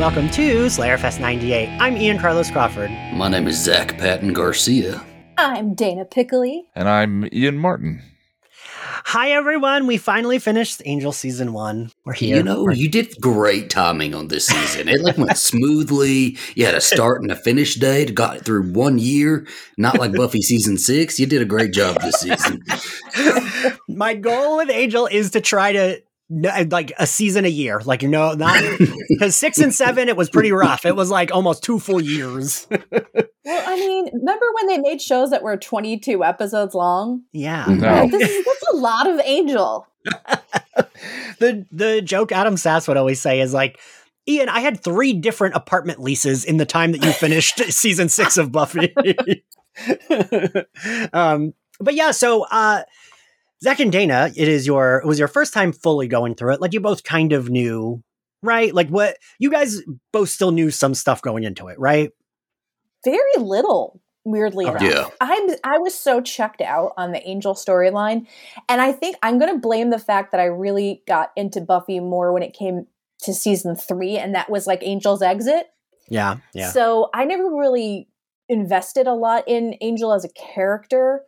welcome to Slayerfest 98. I'm Ian Carlos Crawford. My name is Zach Patton Garcia. I'm Dana Piccoli. And I'm Ian Martin. Hi, everyone. We finally finished Angel Season 1. We're here. You know, you did great timing on this season. It like went smoothly. You had a start and a finish date. Got it through one year. Not like Buffy Season 6. You did a great job this season. My goal with Angel is to try to like a season a year. Like, you know, not because six and seven, it was pretty rough. It was like almost two full years. well, I mean, remember when they made shows that were 22 episodes long? Yeah. No. This is, that's a lot of Angel. the the joke Adam Sass would always say is like, Ian, I had three different apartment leases in the time that you finished season six of Buffy. um, but yeah, so uh, Zach and Dana, it is your it was your first time fully going through it. Like you both kind of knew, right? Like what you guys both still knew some stuff going into it, right? Very little, weirdly Okay. enough. Yeah. I'm I was so checked out on the Angel storyline, and I think I'm going to blame the fact that I really got into Buffy more when it came to season three, and that was like Angel's exit. Yeah, yeah. So I never really invested a lot in Angel as a character.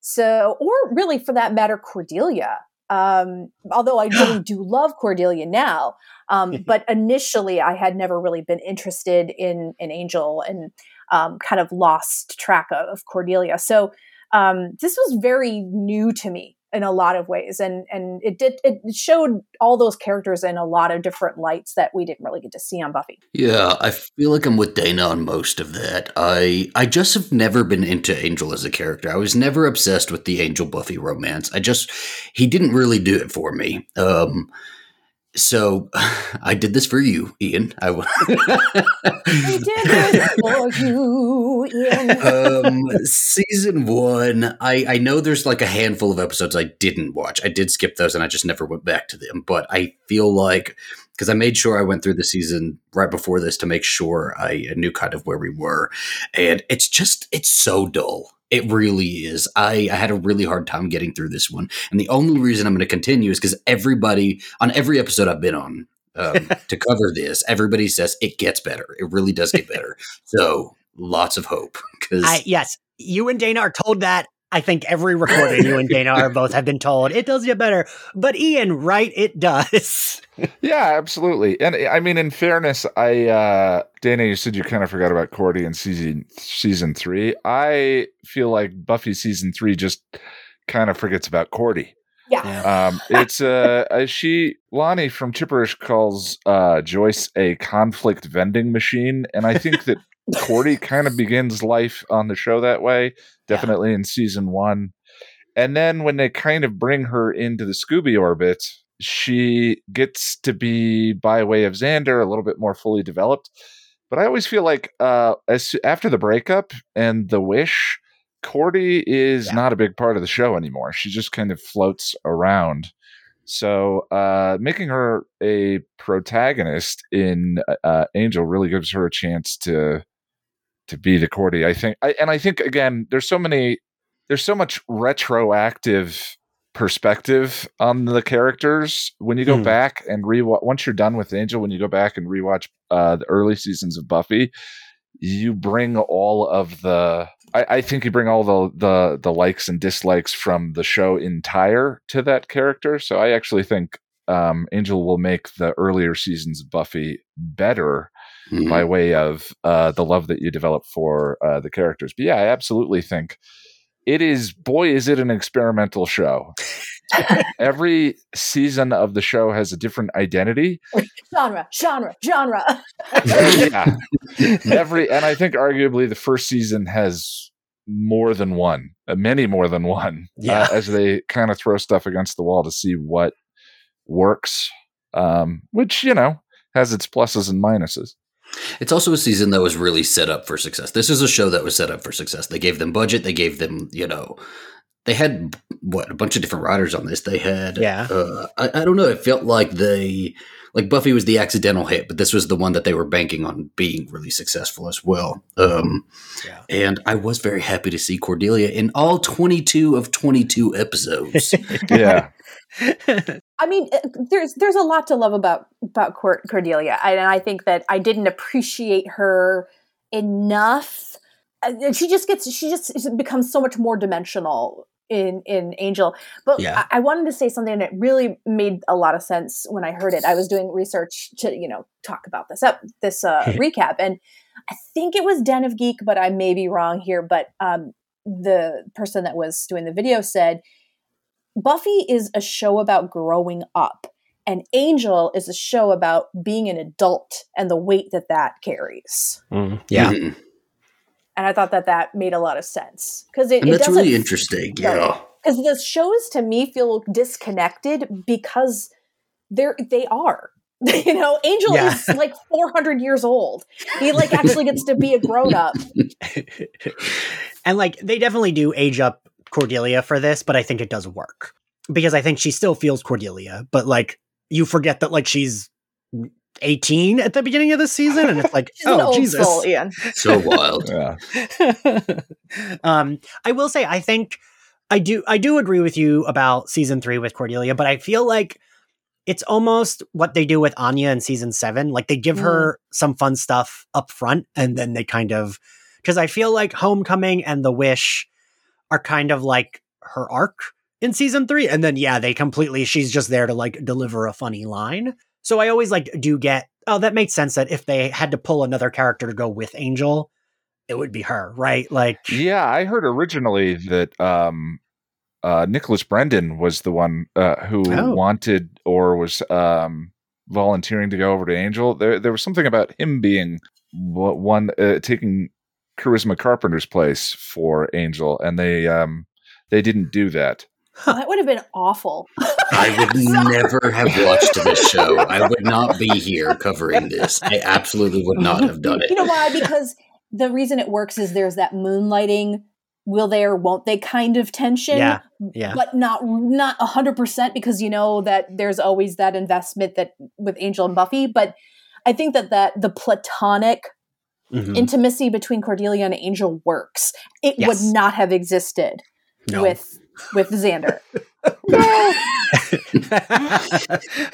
So, or really for that matter, Cordelia. Um, although I really do love Cordelia now, um, but initially I had never really been interested in in Angel and um, kind of lost track of, of Cordelia. So um, this was very new to me in a lot of ways, and and it did it showed all those characters in a lot of different lights that we didn't really get to see on Buffy. Yeah, I feel like I'm with Dana on most of that. I I just have never been into Angel as a character. I was never obsessed with the Angel Buffy romance. I just he didn't really do it for me. Um so I did this for you, Ian. I w- did this for you, Ian. um, season one, I, I know there's like a handful of episodes I didn't watch. I did skip those and I just never went back to them. But I feel like because I made sure I went through the season right before this to make sure I knew kind of where we were. And it's just, it's so dull. It really is. I, I had a really hard time getting through this one. And the only reason I'm going to continue is because everybody, on every episode I've been on, um, to cover this, everybody says it gets better. It really does get better. So lots of hope because yes, you and Dana are told that. I think every recording you and Dana are both have been told it does get better. But Ian, right, it does. Yeah, absolutely. And I mean, in fairness, I uh Dana, you said you kind of forgot about Cordy in season season three. I feel like Buffy season three just kind of forgets about Cordy. Yeah. Um, it's uh, uh, she Lonnie from Chipperish calls uh Joyce a conflict vending machine, and I think that Cordy kind of begins life on the show that way. Definitely in season one, and then when they kind of bring her into the Scooby orbit, she gets to be by way of Xander a little bit more fully developed. But I always feel like uh, as after the breakup and the wish, Cordy is Yeah. not a big part of the show anymore. She just kind of floats around. So uh, making her a protagonist in uh, Angel really gives her a chance to to be the Cordy. I think, I, and I think again, there's so many, there's so much retroactive perspective on the characters when you go Hmm. back and rewatch. Once you're done with Angel, when you go back and rewatch uh, the early seasons of Buffy, you bring all of the. I, I think you bring all the, the the likes and dislikes from the show entire to that character. So I actually think um, Angel will make the earlier seasons of Buffy better Mhm. by way of uh, the love that you develop for uh, the characters. But yeah, I absolutely think it is. Boy, is it an experimental show! Every season of the show has a different identity. genre, genre, genre. yeah, every, and I think arguably the first season has more than one, uh, many more than one, Yeah. uh, as they kind of throw stuff against the wall to see what works. Um, which you know has its pluses and minuses. It's also a season that was really set up for success. This is a show that was set up for success. They gave them budget. They gave them, you know, they had what a bunch of different writers on this. They had, Yeah. Uh, I, I don't know. It felt like they, like Buffy was the accidental hit, but this was the one that they were banking on being really successful as well. Um, Yeah. and I was very happy to see Cordelia in all 22 of 22 episodes. Yeah. I mean, uh, there's there's a lot to love about about Cordelia, and I think that I didn't appreciate her enough. Uh, She just gets she just becomes so much more dimensional in in Angel. But Yeah. I, I wanted to say something that really made a lot of sense when I heard it. I was doing research to you know talk about this up this uh, recap, and I think it was Den of Geek, but I may be wrong here. But um, the person that was doing the video said Buffy is a show about growing up, and Angel is a show about being an adult and the weight that that carries. Mm, yeah. Mhm. And I thought that that made a lot of sense because it, And it that's doesn't really interesting. Yeah. because the shows to me feel disconnected because they're they are. You know, Angel Yeah. is like 400 years old. He like actually gets to be a grown up. and like they definitely do age up Cordelia for this, but I think it does work because I think she still feels Cordelia, but like you forget that like she's 18 at the beginning of the season, and it's like, oh Jesus. soul, Ian. So wild. Yeah. um, I will say, I think I do, I do agree with you about season three with Cordelia, but I feel like it's almost what they do with Anya in season seven. Like they give her some fun stuff up front, and then they kind of because I feel like Homecoming and The Wish are kind of like her arc in season three, and then yeah, they completely she's just there to like deliver a funny line. So I always like do get oh that makes sense that if they had to pull another character to go with Angel, it would be her, right? Like Yeah, I heard originally that um, uh, Nicholas Brendon was the one uh, who Oh. wanted or was um, volunteering to go over to Angel. There, there was something about him being one uh, taking Charisma Carpenter's place for Angel, and they um, they didn't do that. Oh, that would have been awful. I would never have watched this show. I would not be here covering this. I absolutely would not have done it. You know why? Because the reason it works is there's that moonlighting, will they or won't they kind of tension. Yeah, yeah. But not not a hundred percent because you know that there's always that investment that with Angel and Buffy. But I think that that the platonic Mhm. intimacy between Cordelia and Angel works. It Yes. would not have existed No. with with Xander.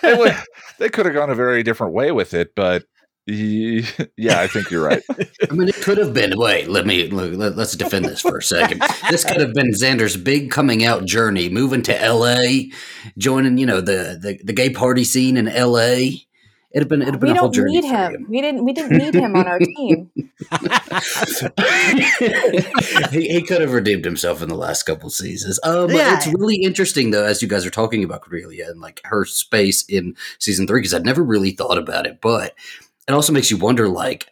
They, would, they could have gone a very different way with it, but ye- yeah, I think you're right. I mean, it could have been. Wait, let me let, us defend this for a second. This could have been Xander's big coming out journey, moving to L.A., joining you know the the, the gay party scene in L.A. It'd have been it'd have been we a whole don't need for him. We didn't. We didn't need him on our team. he, he could have redeemed himself in the last couple seasons. Um, Yeah. It's really interesting though, as you guys are talking about Cordelia and like her space in season three, because I'd never really thought about it, but it also makes you wonder like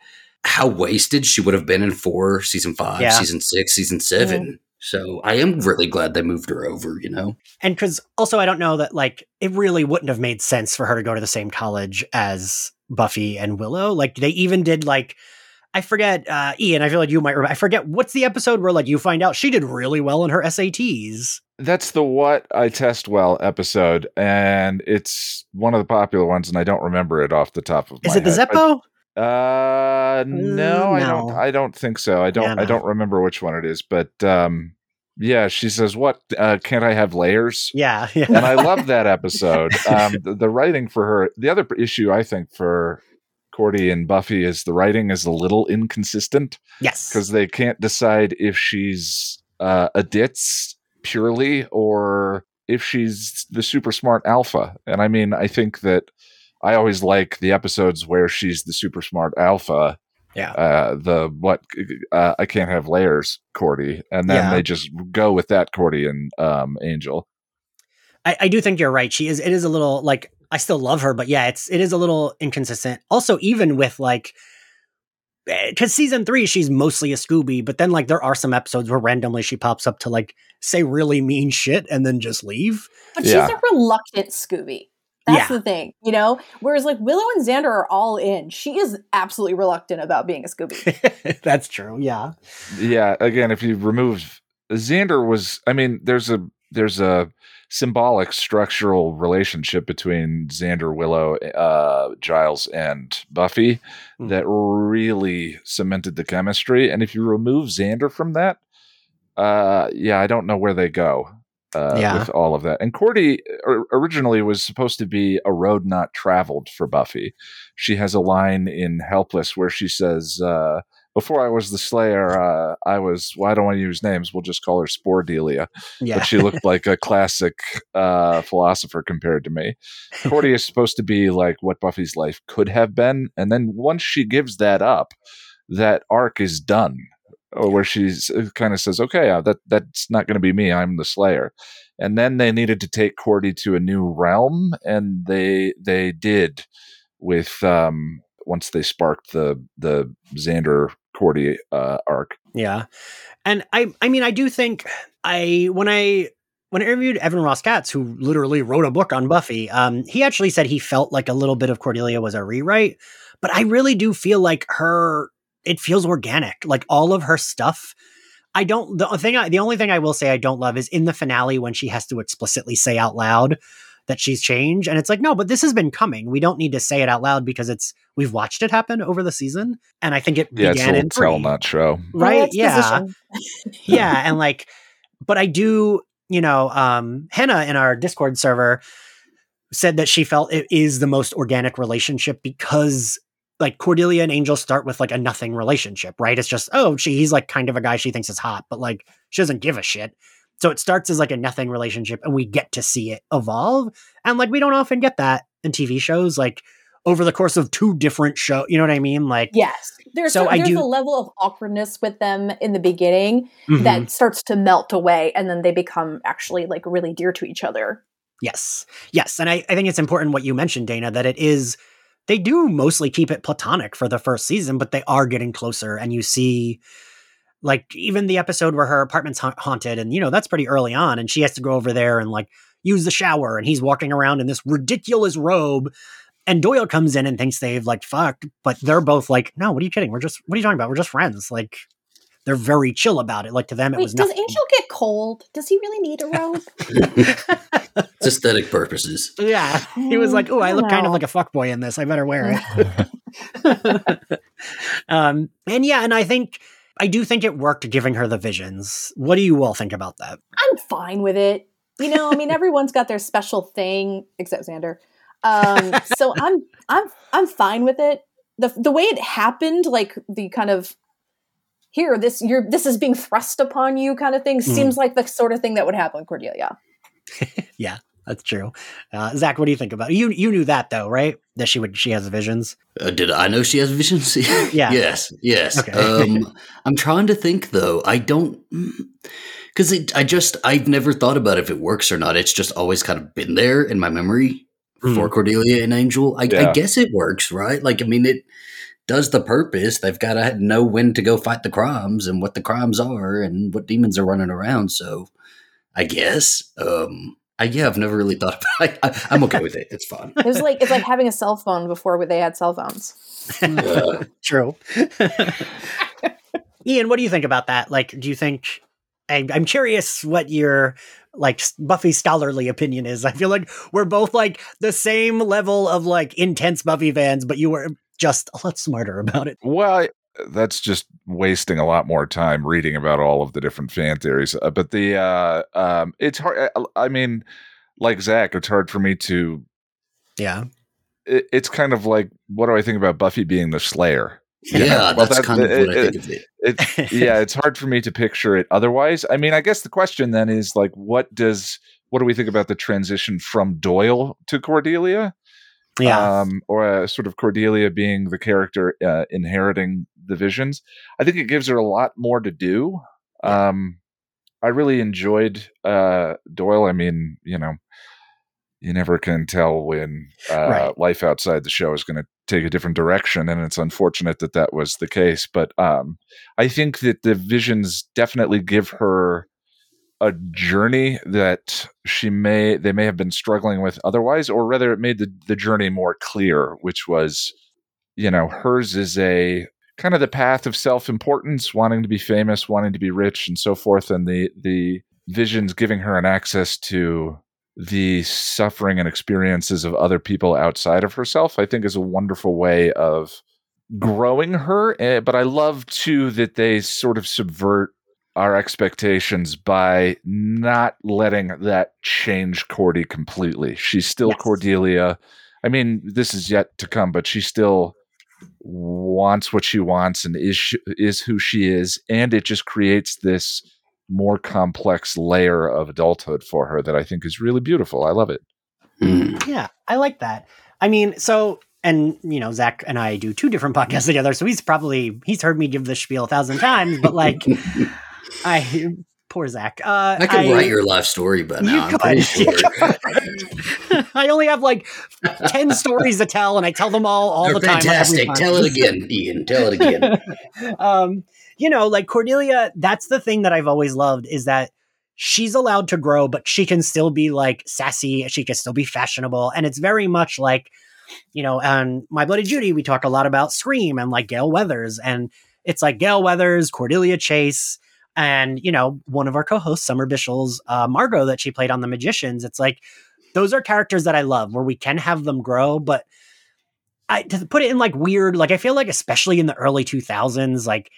how wasted she would have been in four, season five, Yeah. season six, season seven. So I am really glad they moved her over. You know, and because also I don't know that like it really wouldn't have made sense for her to go to the same college as Buffy and Willow. Like they even did like I forget uh Ian. I feel like you might remember. I forget what's the episode where like you find out she did really well in her SATs. That's the What I Test Well episode, and it's one of the popular ones, and I don't remember it off the top of my mind. Is it the head. Zeppo? Uh, no, I don't. I don't think so. I don't. Yeah, I don't remember which one it is, but um, yeah, she says, "What? Uh, can't I have layers?" Yeah, yeah. and I love that episode. Um, the, the writing for her. The other issue I think for Cordy and Buffy is the writing is a little inconsistent yes. because they can't decide if she's uh, a ditz purely or if she's the super smart alpha. And I mean, I think that I always like the episodes where she's the super smart alpha. Yeah. Uh, the what uh, I can't have layers, Cordy, and then Yeah. they just go with that Cordy and um, Angel. I, I do think you're right. She is. It is a little like I still love her, but yeah, it's it is a little inconsistent. Also, even with like because season three, she's mostly a Scooby, but then like there are some episodes where randomly she pops up to like say really mean shit and then just leave. But Yeah. she's a reluctant Scooby. That's Yeah. the thing, you know? Whereas like Willow and Xander are all in. She is absolutely reluctant about being a Scooby. That's true. Yeah. Yeah, again, if you remove Xander was, I mean, there's a there's a symbolic structural relationship between Xander, Willow, uh, Giles, and Buffy Mm. that really cemented the chemistry. And if you remove Xander from that, uh, yeah, I don't know where they go uh, Yeah. with all of that. And Cordy originally was supposed to be a road not traveled for Buffy. She has a line in Helpless where she says, uh, "Before I was the Slayer, uh, I was. Well, I don't want to use names. We'll just call her Sporedelia." Yeah. But she looked like a classic uh, philosopher compared to me. Cordy is supposed to be like what Buffy's life could have been, and then once she gives that up, that arc is done. Or where she's kind of says, "Okay, uh, that that's not going to be me. I'm the Slayer." And then they needed to take Cordy to a new realm, and they they did with um, once they sparked the the Xander Cordy uh, arc. Yeah. And I I mean I do think I when I when I interviewed Evan Ross Katz, who literally wrote a book on Buffy, um, he actually said he felt like a little bit of Cordelia was a rewrite. But I really do feel like her it feels organic. Like all of her stuff. I don't the thing I, the only thing I will say I don't love is in the finale when she has to explicitly say out loud that she's changed. And it's like, no, but this has been coming. We don't need to say it out loud because it's we've watched it happen over the season. And I think it Yeah, it's a began little in tell, three not show. right Well, yeah yeah and like but i do you know um hannah in our discord server said that she felt it is the most organic relationship because like cordelia and angel start with like a nothing relationship right it's just oh she he's like kind of a guy she thinks is hot but like she doesn't give a shit so it starts as like a nothing relationship and we get to see it evolve and like we don't often get that in tv shows like over the course of two different shows, you know what i mean like Yes, there's So I there's do- a level of awkwardness with them in the beginning mhm. that starts to melt away, and then they become actually like really dear to each other. Yes. Yes. And I, I think it's important what you mentioned, Dana, that it is, they do mostly keep it platonic for the first season, but they are getting closer. And you see, like, even the episode where her apartment's ha- haunted, and, you know, that's pretty early on. And she has to go over there and, like, use the shower. And he's walking around in this ridiculous robe. And Doyle comes in and thinks they've, like, fucked. But they're both like, no, what are you kidding? We're just, what are you talking about? We're just friends. Like, they're very chill about it. Like, to them, it Wait, was does nothing. Angel get cold? Does he really need a robe? It's aesthetic purposes. Yeah. He was like, "Oh, I look kind of like a fuckboy in this. I better wear it." um, and yeah, and I think I do think it worked giving her the visions. What do you all think about that? I'm fine with it. You know, I mean, everyone's got their special thing, except Xander. Um, so I'm I'm I'm fine with it. the The way it happened, like the kind of here, this you're this is being thrust upon you kind of thing, Mhm. seems like the sort of thing that would happen with Cordelia. Yeah, that's true. Uh, Zach, what do you think about you? You knew that though, right? That she would she has visions. Uh, did I know she has visions? Yeah. yes. Yes. Okay. um, I'm trying to think though. I don't because I just I've never thought about if it works or not. It's just always kind of been there in my memory for Cordelia and Angel. I, I guess it works, right? Like I mean, it does the purpose. They've got to know when to go fight the crimes and what the crimes are and what demons are running around. So I guess. Um, I, yeah, I've never really thought about. I, I, I'm okay with it. It's fine. It was like it's like having a cell phone before they had cell phones. Uh, True. Ian, what do you think about that? Like, do you think? I, I'm curious what your like Buffy scholarly opinion is. I feel like we're both like the same level of like intense Buffy fans, but you were just a lot smarter about it. Well, that's just wasting a lot more time reading about all of the different fan theories. Uh, but the uh, um, it's hard. I, I mean, like Zach, it's hard for me to. Yeah. It, it's kind of like, what do I think about Buffy being the Slayer? yeah, Well, that's that- kind of it- what I it- think of it. It's yeah, it's hard for me to picture it otherwise. I mean, I guess the question then is like, what does what do we think about the transition from Doyle to Cordelia? Yeah. um, or uh, sort of Cordelia being the character uh, inheriting the visions. I think it gives her a lot more to do. Um, I really enjoyed uh, Doyle. I mean, you know, you never can tell when uh, Right. life outside the show is going to take a different direction, and it's unfortunate that that was the case. But um, I think that the visions definitely give her a journey that she may they may have been struggling with otherwise or rather it made the, the journey more clear which was you know hers is a kind of the path of self-importance wanting to be famous wanting to be rich and so forth and the the Vision's giving her an access to the suffering and experiences of other people outside of herself, I think is a wonderful way of growing her. eh, But I love too that they sort of subvert our expectations by not letting that change Cordy completely. She's still Yes. Cordelia. I mean, this is yet to come, but she still wants what she wants and is sh- is who she is, and it just creates this more complex layer of adulthood for her that I think is really beautiful. I love it. Hmm. Yeah, I like that. I mean, so and you know, Zach and I do two different podcasts together, so he's probably he's heard me give this spiel a thousand times, but like I poor Zach. Uh I could write your life story but now. I'm pretty sure. I only have like ten stories to tell, and I tell them all all They're the time. fantastic. Tell it again, Ian. Tell it again. um, you know, like Cordelia, that's the thing that I've always loved is that she's allowed to grow, but she can still be like sassy. She can still be fashionable. And it's very much like, you know, and My Bloody Judy, we talk a lot about Scream and like Gale Weathers. And it's like Gale Weathers, Cordelia Chase, and, you know, one of our co hosts, Summer Bishil's uh, Margo, that she played on The Magicians. It's like, those are characters that I love where we can have them grow, but I to put it in like weird, like I feel like especially in the early 2000s, like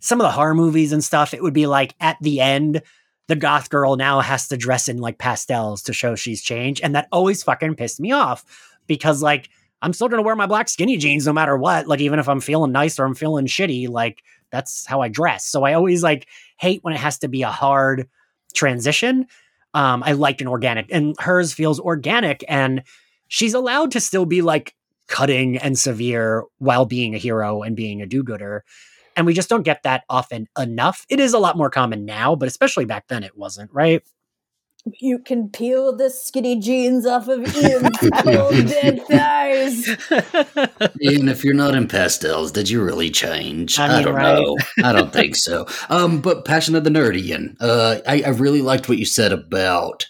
some of the horror movies and stuff, it would be like at the end, the goth girl now has to dress in like pastels to show she's changed. And that always fucking pissed me off because like I'm still gonna wear my black skinny jeans no matter what. Like even if I'm feeling nice or I'm feeling shitty, like that's how I dress. So I always like hate when it has to be a hard transition. Um, I liked an organic, and hers feels organic, and she's allowed to still be like cutting and severe while being a hero and being a do-gooder. And we just don't get that often enough. It is a lot more common now, but especially back then it wasn't, right? You can peel the skinny jeans off of Ian's cold dead thighs. Ian, if you're not in pastels, did you really change? I I, don't right? know. I don't think so. Um, but Passion of the Nerd, Ian. Uh, I, I really liked what you said about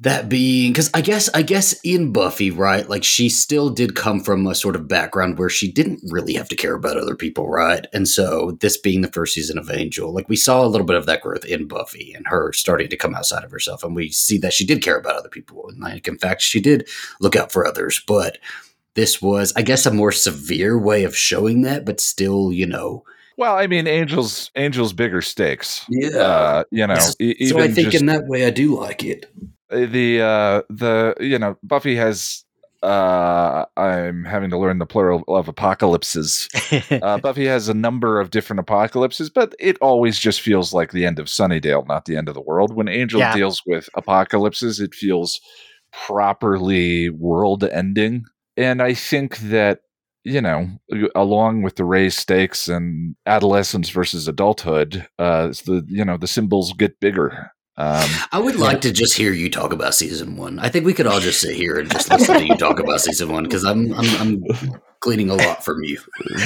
that being because I guess I guess in Buffy, right? Like she still did come from a sort of background where she didn't really have to care about other people, right? And so this being the first season of Angel, like we saw a little bit of that growth in Buffy and her starting to come outside of herself, and we see that she did care about other people, and like in fact she did look out for others, but this was, I guess, a more severe way of showing that, but still, you know, Well, I mean, Angel's Angel's bigger stakes. Yeah. uh, you know. so e- I think just in that way I do like it. The uh, the you know Buffy has. Uh, I'm having to learn the plural of apocalypses. Uh, Buffy has a number of different apocalypses, but it always just feels like the end of Sunnydale, not the end of the world. When Angel Yeah. deals with apocalypses, it feels properly world ending. And I think that, you know, along with the raised stakes and adolescence versus adulthood, uh, the, you know, the symbols get bigger. Um, I would like to just hear you talk about season one. I think we could all just sit here and just listen to you talk about season one because I'm, I'm I'm gleaning a lot from you.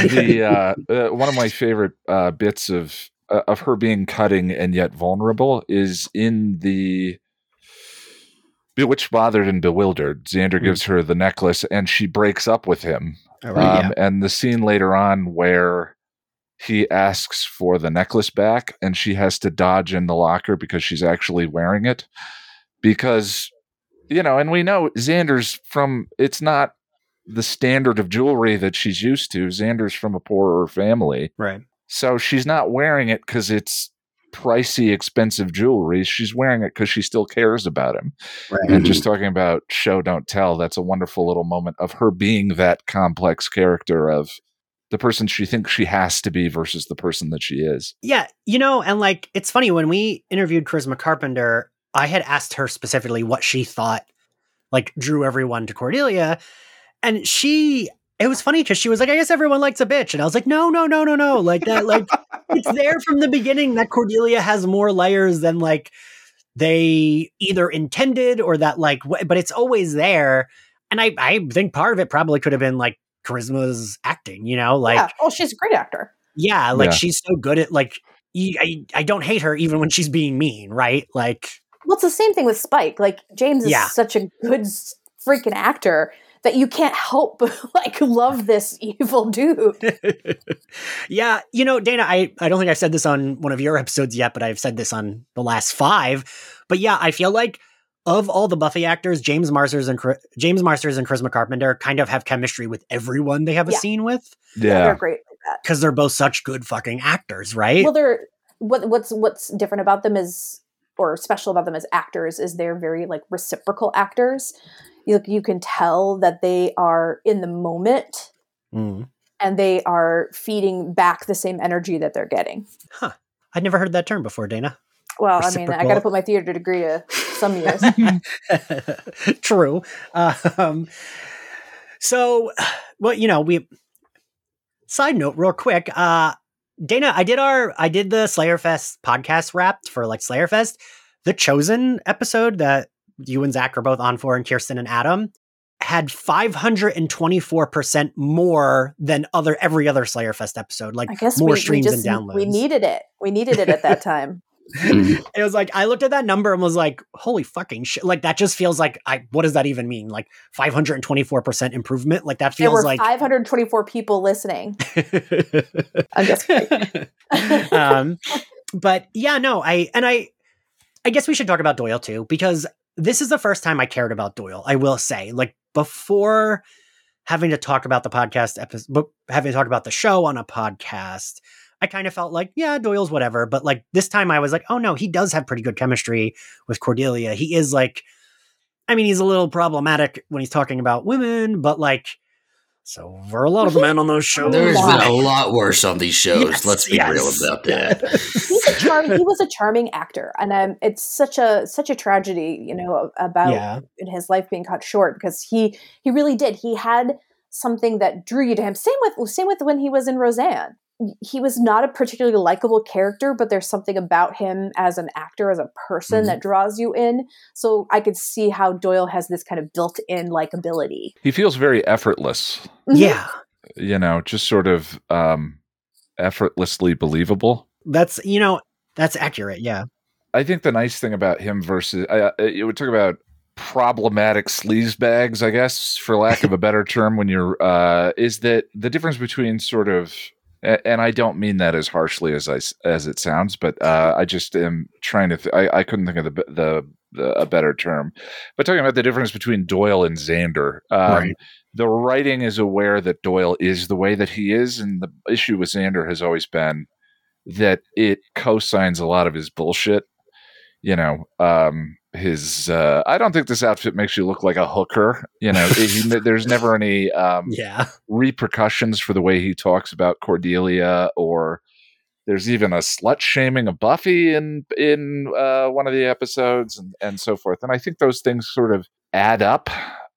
the uh, uh, one of my favorite uh, bits of uh, of her being cutting and yet vulnerable is in the bewitched, bothered, and bewildered. Xander Hmm. gives her the necklace, and she breaks up with him. All right, Um, And the scene later on where he asks for the necklace back, and she has to dodge in the locker because she's actually wearing it. Because you know, and we know Xander's from. It's not the standard of jewelry that she's used to. Xander's from a poorer family. right. So she's not wearing it because it's pricey, expensive jewelry. She's wearing it because she still cares about him. Right. And just talking about show, don't tell, that's a wonderful little moment of her being that complex character of the person she thinks she has to be versus the person that she is. Yeah, you know, and like it's funny when we interviewed Charisma Carpenter, I had asked her specifically what she thought like drew everyone to Cordelia, and she it was funny because she was like, I guess everyone likes a bitch. And I was like, no, no, no, no, no. Like that, like it's there from the beginning that Cordelia has more layers than like they either intended or that like, but it's always there. And I, I think part of it probably could have been like Charisma's acting, you know, like, yeah. Oh, she's a great actor. yeah, like Yeah. she's so good at like, I, I don't hate her even when she's being mean, right? Like, Well, it's the same thing with Spike. Like James is Yeah. such a good freaking actor that you can't help but like love this evil dude. yeah, you know, Dana, I, I don't think I've said this on one of your episodes yet, but I've said this on the last five. But yeah, I feel like of all the Buffy actors, James Marsters and James Marsters and Charisma Carpenter kind of have chemistry with everyone they have a Yeah. scene with Yeah. they're great like because they're both such good fucking actors, right? Well, they're what what's what's different about them is or special about them as actors is they're very like reciprocal actors. You you can tell that they are in the moment Mm. and they are feeding back the same energy that they're getting. Huh. I'd never heard that term before, Dana. Well, I mean, I got to put my theater degree to some use. True. Um, so, well, you know, we. Side note, real quick, uh, Dana, I did our, I did the Slayer Fest podcast wrapped for like Slayer Fest. The Chosen episode that you and Zach are both on for, and Kirsten and Adam had 524% more than other every other Slayer Fest episode. Like I guess more we, we streams just and downloads. we needed it. We needed it at that time. Mhm. it was like I looked at that number and was like, "Holy fucking shit!" Like that just feels like I. What does that even mean? Like five hundred and twenty four percent improvement? Like that There feels were like. 524 people listening. I'm just kidding. um, but yeah, no, I and I, I guess we should talk about Doyle too because this is the first time I cared about Doyle. I will say, like before having to talk about the podcast episode, but having to talk about the show on a podcast, I kind of felt like, yeah, Doyle's whatever. But like this time, I was like, oh no, he does have pretty good chemistry with Cordelia. He is like, I mean, he's a little problematic when he's talking about women, but like. So for a lot of the men on those shows, There's been a lot worse on these shows. Yes, Let's be yes. real about that. He's a charm. he was a charming actor, and um, it's such a such a tragedy, you know, about yeah. his life being cut short because he he really did. He had something that drew you to him. Same with same with when he was in Roseanne. He was not a particularly likable character, but there's something about him as an actor, as a person Mhm. that draws you in. So I could see how Doyle has this kind of built-in likability. He feels very effortless, Mhm. Yeah. you know, just sort of um, effortlessly believable. That's you know that's accurate. Yeah. I think the nice thing about him versus uh, you would talk about problematic sleaze bags, I guess, for lack of a better term, when you're uh, is that the difference between sort of a- and I don't mean that as harshly as I as it sounds, but uh, I just am trying to. Th- I, I couldn't think of the, the the a better term, but talking about the difference between Doyle and Xander. Um, Right. The writing is aware that Doyle is the way that he is, and the issue with Xander has always been that it co-signs a lot of his bullshit. You know, um, his. Uh, I don't think this outfit makes you look like a hooker. You know, he, there's never any. Um, Yeah. repercussions for the way he talks about Cordelia, or there's even a slut shaming of Buffy in in uh, one of the episodes, and and so forth. And I think those things sort of add up.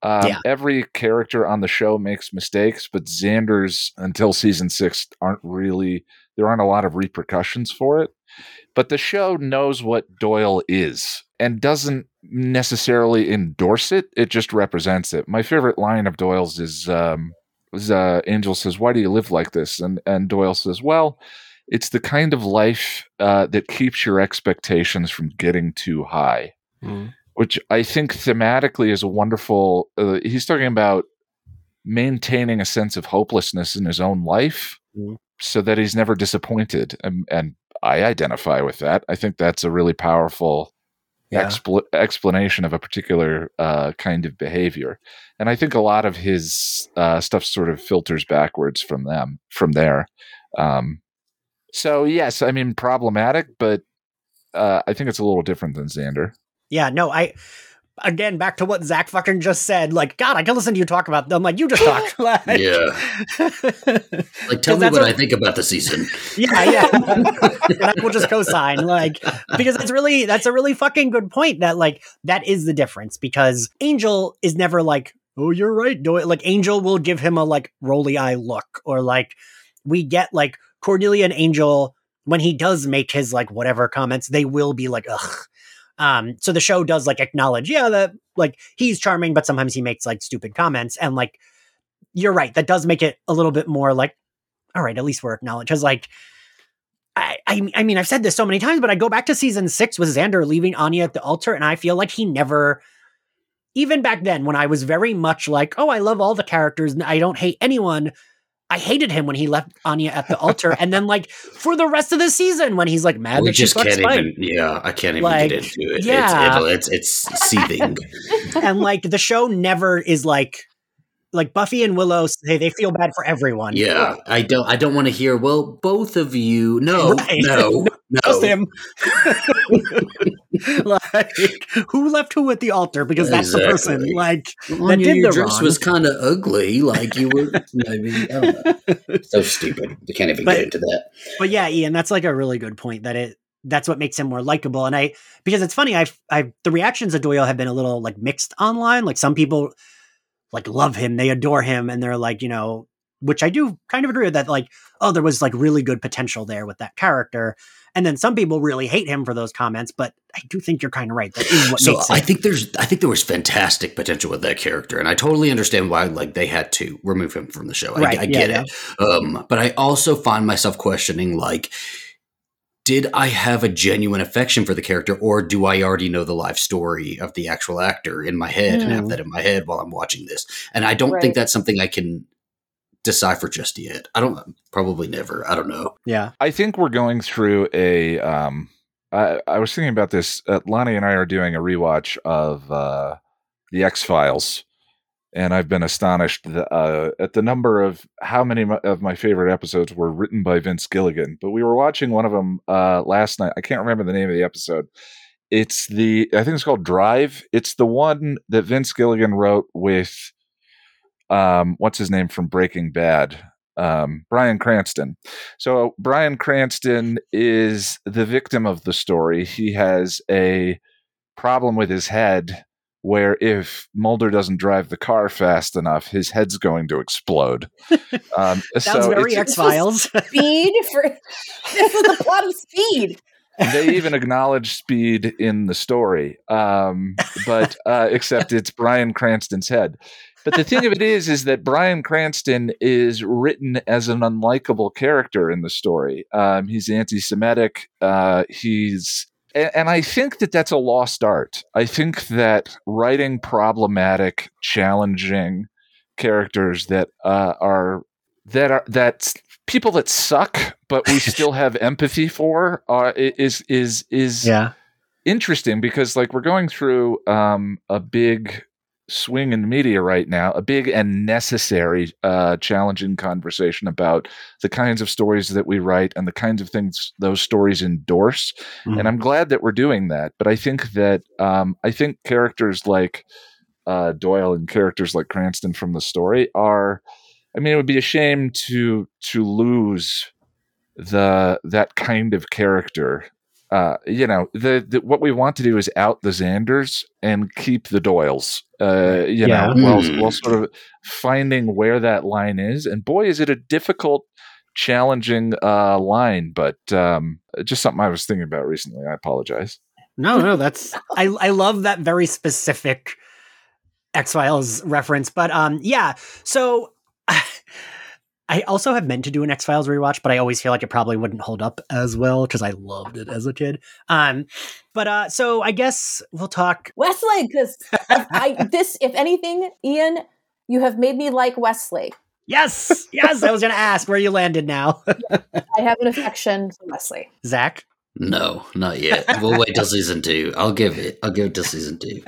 Um, Yeah. Every character on the show makes mistakes, but Xander's until season six aren't really there aren't a lot of repercussions for it. But the show knows what Doyle is and doesn't necessarily endorse it. It just represents it. My favorite line of Doyle's is um, was, uh, Angel says, "Why do you live like this?" And and Doyle says, "Well, it's the kind of life uh, that keeps your expectations from getting too high." Which I think thematically is a wonderful. Uh, he's talking about maintaining a sense of hopelessness in his own life, Mhm. So that he's never disappointed. And, and I identify with that. I think that's a really powerful Yeah. expl- explanation of a particular uh, kind of behavior. And I think a lot of his uh, stuff sort of filters backwards from them, from there. Um, so yes, I mean problematic, but uh, I think it's a little different than Xander. Yeah. No, I again back to what Zach fucking just said. Like, God, I can listen to you talk about them. Like, you just talk. like, Yeah. Like, tell me what I think about the season. yeah, yeah. and I will just co-sign, like, because that's really that's a really fucking good point. That like that is the difference because Angel is never like, oh, you're right, do it. Like Angel will give him a like roly eye look, or like we get like Cordelia and Angel when he does make his like whatever comments, they will be like, ugh. Um, so the show does like acknowledge, yeah, that like he's charming, but sometimes he makes like stupid comments, and like you're right, that does make it a little bit more like all right, at least we're acknowledged. Because like, I, I, I mean, I've said this so many times, but I go back to season six with Xander leaving Anya at the altar, and I feel like he never, even back then when I was very much like, oh, I love all the characters and I don't hate anyone. I hated him when he left Anya at the altar, and then like for the rest of the season when he's like mad we that she just fucked can't Spike. even. Yeah, I can't even Like, get into it. yeah. It's, it's it's seething. and like the show never is like like Buffy and Willow say they feel bad for everyone. Yeah, I don't. I don't want to hear. Well, both of you. No, Right. no, no. Just him. like who left who at the altar because that's the person. Exactly. Like Anya, did your the dress wrong. was kind of ugly. Like you were. Maybe I don't know. So stupid. We can't even But- get into that. but yeah, Ian, that's like a really good point that it that's what makes him more likable. And I because it's funny, I've I've the reactions of Doyle have been a little like mixed online. Like some people like love him, they adore him, and they're like, you know, which I do kind of agree with that, like, oh, there was like really good potential there with that character. And then some people really hate him for those comments, but I do think you're kind of right. That is what So makes I it. think there's. I think there was fantastic potential with that character, and I totally understand why like they had to remove him from the show. Right, I, I yeah, get it. Um, but I also find myself questioning like. Did I have a genuine affection for the character, or do I already know the life story of the actual actor in my head and have Hmm. that in my head while I'm watching this? And I don't Right. think that's something I can decipher just yet. I don't probably never. I don't know. yeah. I think we're going through a. Um, I, I was thinking about this. Uh, Lonnie and I are doing a rewatch of uh, the X Files, and I've been astonished uh, at the number of how many of my favorite episodes were written by Vince Gilligan. But we were watching one of them uh, last night. I can't remember the name of the episode. It's the I think it's called Drive. It's the one that Vince Gilligan wrote with um, what's his name from Breaking Bad, um, Bryan Cranston. So Bryan Cranston is the victim of the story. He has a problem with his head where if Mulder doesn't drive the car fast enough, his head's going to explode. Um, Sounds so very X Files. Speed for this is the plot of Speed. they even acknowledge speed in the story, um, but uh, except it's Bryan Cranston's head. But the thing of it is, is that Bryan Cranston is written as an unlikable character in the story. Um, he's anti-Semitic. Uh, he's and, and I think that that's a lost art. I think that writing problematic, challenging characters that uh, are that are that people that suck, but we still have empathy for, uh, is is is yeah. interesting because like we're going through um, a big swing in the media right now, a big and necessary, uh, challenging conversation about the kinds of stories that we write and the kinds of things those stories endorse. Mhm. And I'm glad that we're doing that. But I think that um, I think characters like uh, Doyle and characters like Cranston from the story are. I mean, it would be a shame to to lose the that kind of character uh, you know, the, the what we want to do is out the Xanders and keep the Doyles. Uh, you Yeah. know, while, Hmm. while sort of finding where that line is. And boy, is it a difficult, challenging uh, line. But um, just something I was thinking about recently. I apologize. No, no, that's I I love that very specific X Files reference. But um yeah, so I also have meant to do an X Files rewatch, but I always feel like it probably wouldn't hold up as well because I loved it as a kid. Um, but uh, so I guess we'll talk. Wesley, because I this, if anything, Ian, you have made me like Wesley. Yes, yes, I was gonna ask where you landed now, I have an affection for Wesley. Zach. No, not yet. We'll wait till season two. I'll give it. I'll give it till season two.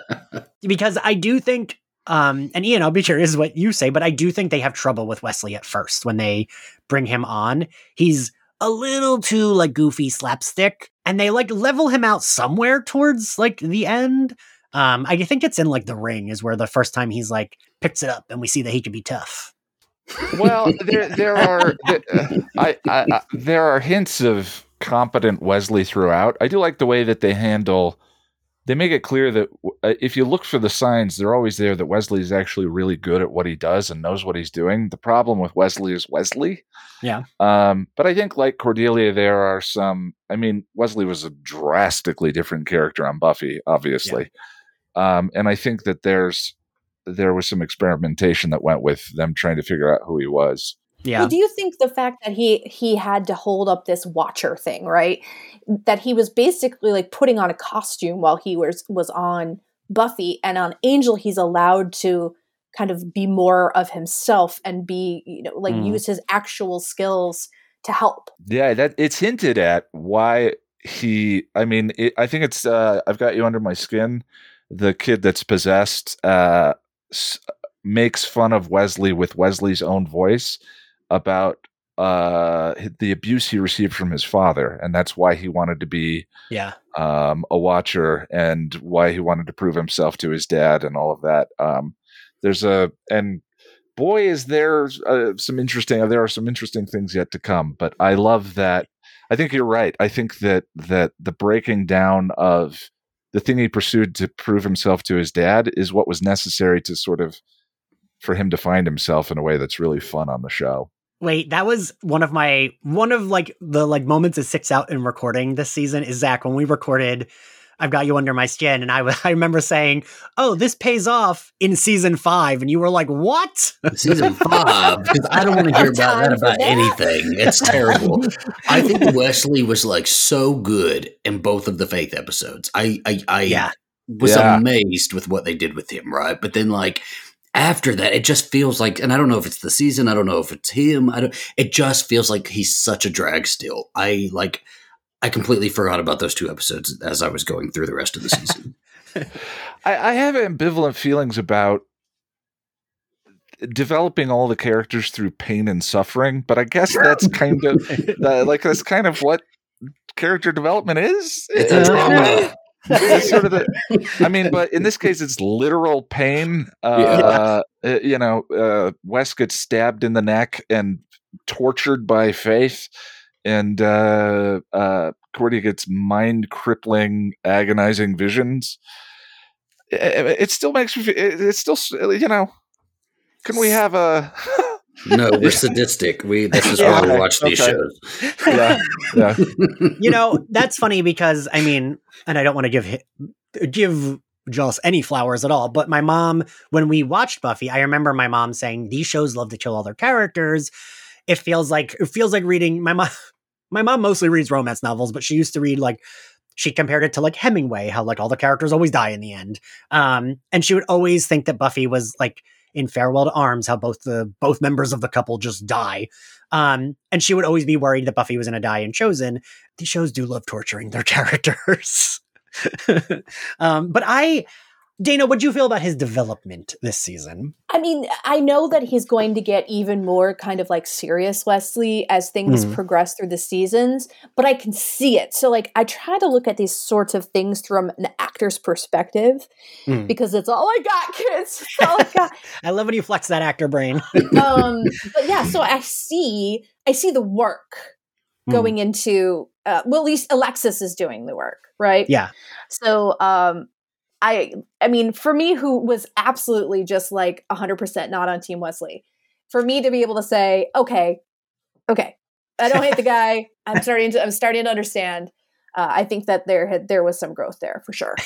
because I do think, um, and Ian, I'll be curious what you say, but I do think they have trouble with Wesley at first when they bring him on. He's a little too like goofy slapstick, and they like level him out somewhere towards like the end. Um, I think it's in like the ring is where the first time he's like picks it up, and we see that he can be tough. Well, there there are uh, I, I, I there are hints of competent Wesley throughout. I do like the way that they handle. They make it clear that uh, if you look for the signs, they're always there. That Wesley is actually really good at what he does and knows what he's doing. The problem with Wesley is Wesley. Yeah. Um, but I think, like Cordelia, there are some. I mean, Wesley was a drastically different character on Buffy, obviously. Um, and I think that there's there was some experimentation that went with them trying to figure out who he was. Yeah, Well, do you think the fact that he he had to hold up this watcher thing, right? That he was basically like putting on a costume while he was was on Buffy, and on Angel, he's allowed to kind of be more of himself and be, you know, like Mm. use his actual skills to help. Yeah, that it's hinted at why he. I mean, it, I think it's. Uh, I've got you under my skin. The kid that's possessed uh, s- makes fun of Wesley with Wesley's own voice about uh, the abuse he received from his father, and that's why he wanted to be Yeah. um, a watcher and why he wanted to prove himself to his dad and all of that. Um, there's a and boy is there uh, some interesting there are some interesting things yet to come. But I love that. I think you're right. I think that that the breaking down of the thing he pursued to prove himself to his dad is what was necessary to sort of for him to find himself in a way that's really fun on the show. Wait, that was one of my one of like the like moments that sticks out in recording this season is Zach when we recorded I've got you under my skin and I w- I remember saying, "Oh, this pays off in season 5." And you were like, "What?" Season five, because I don't want to hear about that about that. anything. It's terrible. I think Wesley was like so good in both of the Faith episodes. I I, I Yeah. was Yeah. amazed with what they did with him, right? But then like after that, it just feels like, and I don't know if it's the season, I don't know if it's him. I don't. It just feels like he's such a drag still. I like. I completely forgot about those two episodes as I was going through the rest of the season. I, I have ambivalent feelings about developing all the characters through pain and suffering, but I guess that's kind of uh, like that's kind of what character development is. It's a drama. That's sort of the. I mean, but in this case, it's literal pain. Uh, uh, you know, uh, Wes gets stabbed in the neck and tortured by Faith, and uh, uh, Cordy gets mind crippling, agonizing visions. It, it still makes me. feel- It, it's still, you know. Can we have a? No, we're sadistic. We this is Yeah, why we okay, watch these okay. shows. yeah, yeah. you know, that's funny because I mean, and I don't want to give give Joss any flowers at all, but my mom, when we watched Buffy, I remember my mom saying these shows love to kill all their characters. It feels like it feels like reading my mom. My mom mostly reads romance novels, but she used to read like she compared it to like Hemingway, how like all the characters always die in the end. Um, and she would always think that Buffy was like in Farewell to Arms, how both the both members of the couple just die. Um, and she would always be worried that Buffy was going to die in Chosen. These shows do love torturing their characters. um, but I, Dana, what do you feel about his development this season? I mean, I know that he's going to get even more kind of like serious Wesley as things Mhm. progress through the seasons, but I can see it. So, like, I try to look at these sorts of things from an actor's perspective Mm. because it's all I got, kids. All I got. I love when you flex that actor brain. um, but yeah, so I see, I see the work Mm. going into. Uh, well, at least Alexis is doing the work, right? Yeah. So, um, I, I mean, for me, who was absolutely just like 100% not on Team Wesley, for me to be able to say, okay, okay, I don't hate the guy. I'm starting to, I'm starting to understand. Uh, I think that there had, there was some growth there for sure.